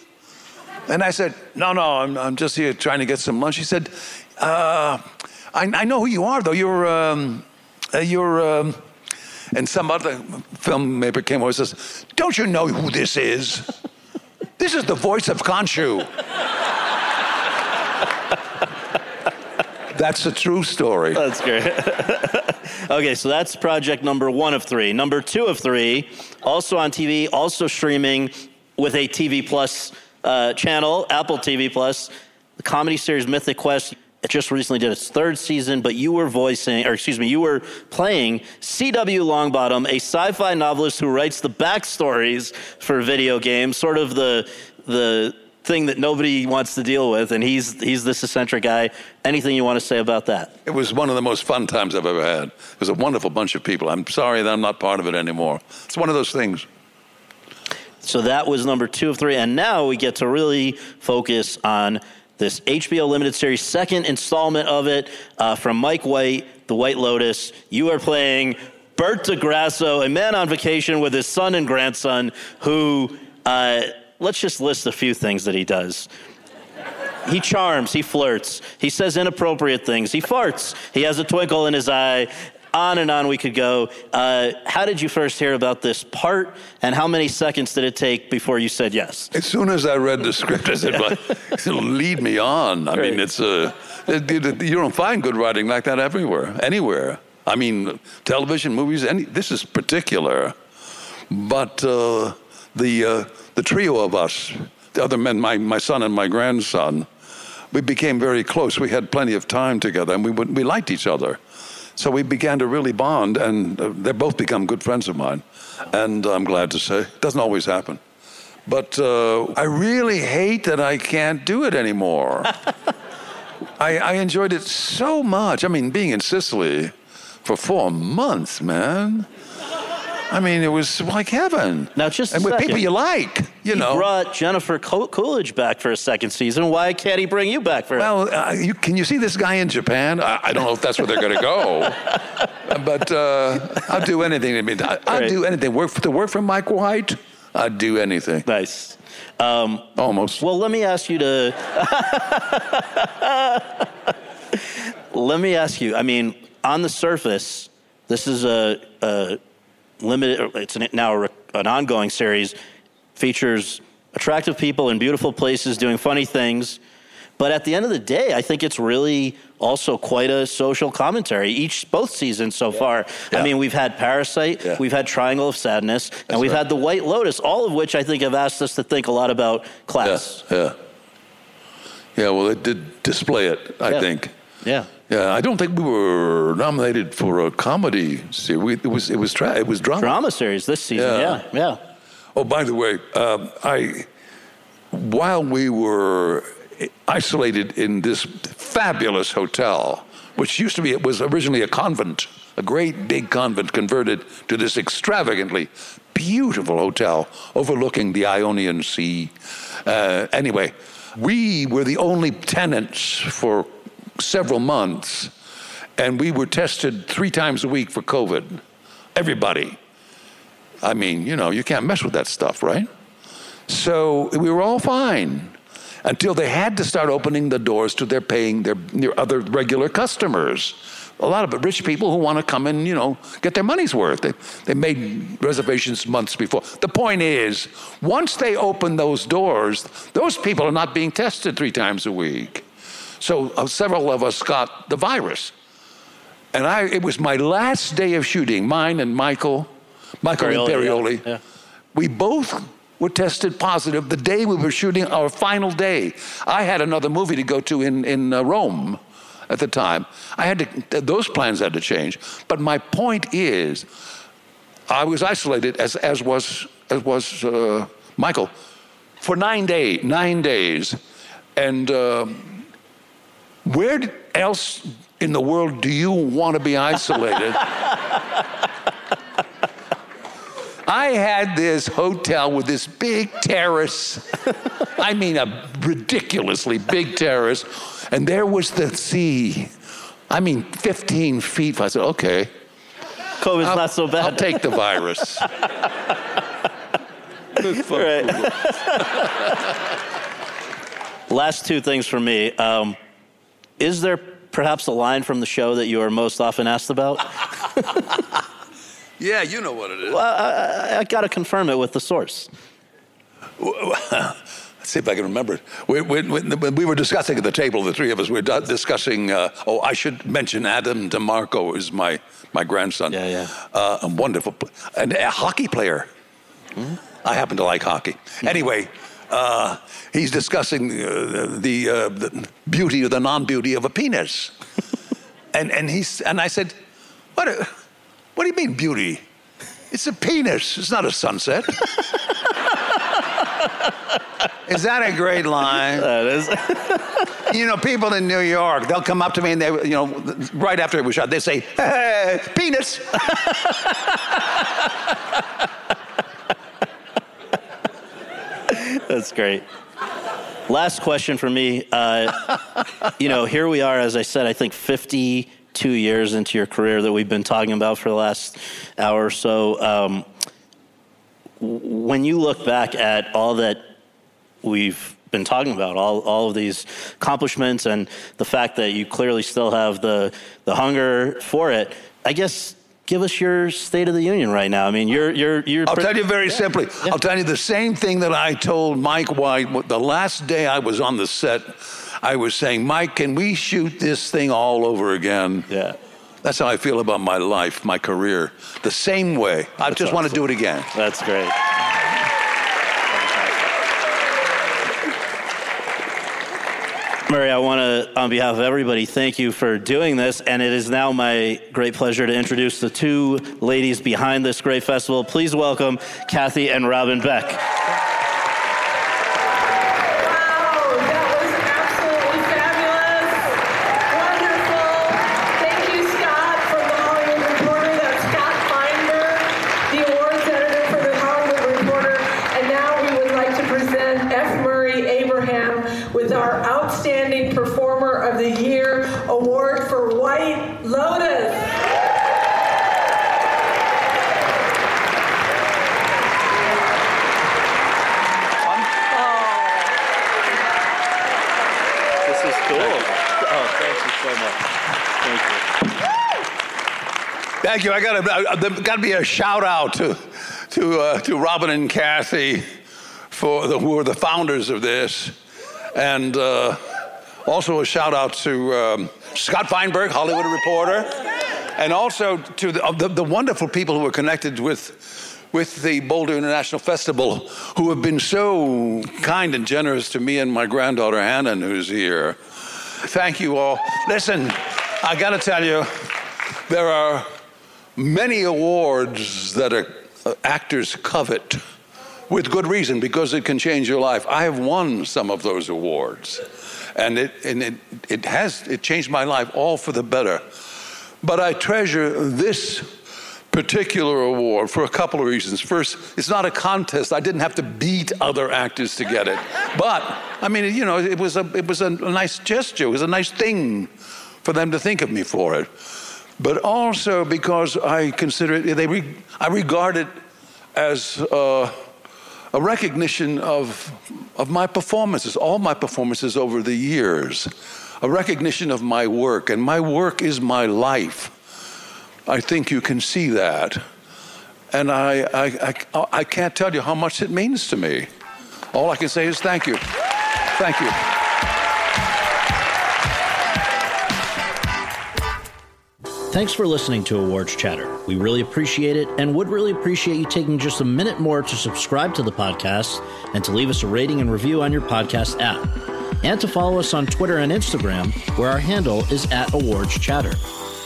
And I said, No, no, I'm, I'm just here trying to get some lunch. He said, uh, I, I know who you are, though. You're, um, uh, you're, um, and some other filmmaker came over and says, Don't you know who this is? This is the voice of Khonshu. <laughs> That's a true story. That's great. <laughs> okay, so that's project number one of three. Number two of three, also on TV, also streaming with a TV Plus uh, channel, Apple TV Plus, the comedy series Mythic Quest. It just recently did its third season, but you were voicing, or excuse me, you were playing C.W. Longbottom, a sci-fi novelist who writes the backstories for video games, sort of the the thing that nobody wants to deal with, and he's he's this eccentric guy. Anything you want to say about that? It was one of the most fun times I've ever had. It was a wonderful bunch of people. I'm sorry that I'm not part of it anymore. It's one of those things. So that was number two of three. And now we get to really focus on this HBO limited series, second installment of it uh, from Mike White, The White Lotus. You are playing Bert Di Grasso, a man on vacation with his son and grandson, who, uh, let's just list a few things that he does. He charms, he flirts, he says inappropriate things, he farts, he has a twinkle in his eye. On and on we could go. Uh, how did you first hear about this part, and how many seconds did it take before you said yes? As soon as I read the script, I said, well, lead me on." I mean, it's uh, it- it- you don't find good writing like that everywhere, anywhere. I mean, television, movies. Any this is particular, but uh, the uh, the trio of us, the other men, my my son and my grandson, we became very close. We had plenty of time together, and we we liked each other. So we began to really bond, and uh, they both become good friends of mine. And I'm glad to say, it doesn't always happen. But uh, I really hate that I can't do it anymore. <laughs> I, I enjoyed it so much. I mean, being in Sicily for four months, man. I mean, it was like heaven. Now, just and with second. people you like, you He know. brought Jennifer Coolidge back for a second season. Why can't he bring you back for? Well, uh, you, can you see this guy in Japan? I, I don't know if that's where they're going to go, <laughs> but uh, I'll do anything. I mean, I, I'll Right. do anything. Work to work for Mike White. I'd do anything. nice. Um, Almost. well, let me ask you to. <laughs> let me ask you. I mean, on the surface, this is a, a limited. It's an, now a, an ongoing series. Features attractive people in beautiful places doing funny things. But at the end of the day, I think it's really also quite a social commentary. Each both seasons so far. I mean, we've had Parasite, Yeah. we've had Triangle of Sadness, and we've right. had The White Lotus. All of which I think have asked us to think a lot about class. Yeah, yeah. Yeah, well, it did display it, I Yeah. think. Yeah. Yeah, I don't think we were nominated for a comedy series. We, it was it was tra- it was drama. Drama series this season. Yeah. Yeah. Yeah. Oh, by the way, um, I while we were isolated in this fabulous hotel, which used to be it was originally a convent, a great big convent converted to this extravagantly beautiful hotel overlooking the Ionian Sea. Uh, anyway, we were the only tenants for several months, and we were tested three times a week for COVID. Everybody. I mean, you know, you can't mess with that stuff, right? So we were all fine until they had to start opening the doors to their paying their, their other regular customers. A lot of rich people who want to come and, you know, get their money's worth. They, they made reservations months before. The point is, once they open those doors, those people are not being tested three times a week. So uh, several of us got the virus. And I, it was my last day of shooting, mine and Michael, Michael Imperioli, yeah, yeah. We both were tested positive the day we were shooting our final day. I had another movie to go to in, in uh, Rome at the time. I had to, those plans had to change. But my point is, I was isolated as, as was, as was uh, Michael for nine, day, nine days. And um where else in the world do you want to be isolated? I had this hotel with this big terrace. I mean, a ridiculously big terrace. And there was the sea. I mean, 15 feet. I said, okay, COVID's I'll, not so bad. I'll take the virus. <laughs> Last two things for me. Um, is there perhaps a line from the show that you are most often asked about? <laughs> yeah, you know what it is. Well, I, I got to confirm it with the source. <laughs> Let's see if I can remember it. We, we, we, when we were discussing at the table, the three of us, we were di- discussing. Uh, oh, I should mention Adam DiMarco is my, my grandson. Yeah, yeah. Uh, a wonderful, and a hockey player. I happen to like hockey. Anyway, uh, he's discussing uh, the, uh, the beauty or the non-beauty of a penis, <laughs> and and he's and I said, what? A, what do you mean beauty? It's a penis. It's not a sunset. <laughs> Is that a great line? That is. <laughs> You know, people in New York, they'll come up to me and they, you know, right after it was shot, they say, hey, penis. That's great. Last question for me. Uh, you know, here we are, as I said, I think 52 years into your career that we've been talking about for the last hour or so. Um, when you look back at all that we've been talking about, all, all of these accomplishments and the fact that you clearly still have the, the hunger for it, I guess give us your state of the union right now. I mean, you're, you're, you're I'll tell you very simply. I'll tell you the same thing that I told Mike White the last day I was on the set. I was saying, Mike, can we shoot this thing all over again? Yeah. That's how I feel about my life, my career. The same way. I just want to do it again. That's great. Murray, I want to, on behalf of everybody, thank you for doing this. And it is now my great pleasure to introduce the two ladies behind this great festival. Please welcome Kathy and Robin Beeck. Thank you. So much. Thank you. Thank you. I got to got to be a shout out to to uh, to Robin and Kathy for the, who are the founders of this, and uh, also a shout out to um, Scott Feinberg, Hollywood reporter, and also to the, the, the wonderful people who are connected with with the Boulder International Festival, who have been so kind and generous to me and my granddaughter Hannon, who's here. Thank you all. Listen, I got to tell you, there are many awards that are, uh, actors covet with good reason because it can change your life. I have won some of those awards, and it and it, it has it changed my life all for the better. But I treasure this particular award for a couple of reasons. First, it's not a contest. I didn't have to beat other actors to get it. But I mean, you know, it was a it was a nice gesture. It was a nice thing for them to think of me for it but also because I consider it, they re, I regard it as uh, a recognition of, of my performances, all my performances over the years, a recognition of my work, and my work is my life. I think you can see that. And I, I, I, I can't tell you how much it means to me. All I can say is thank you. Thank you. Thanks for listening to Awards Chatter. We really appreciate it and would really appreciate you taking just a minute more to subscribe to the podcast and to leave us a rating and review on your podcast app. And to follow us on Twitter and Instagram, where our handle is at Awards Chatter.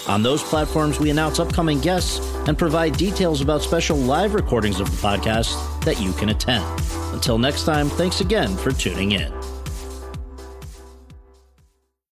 On those platforms, we announce upcoming guests and provide details about special live recordings of the podcast that you can attend. Until next time, thanks again for tuning in.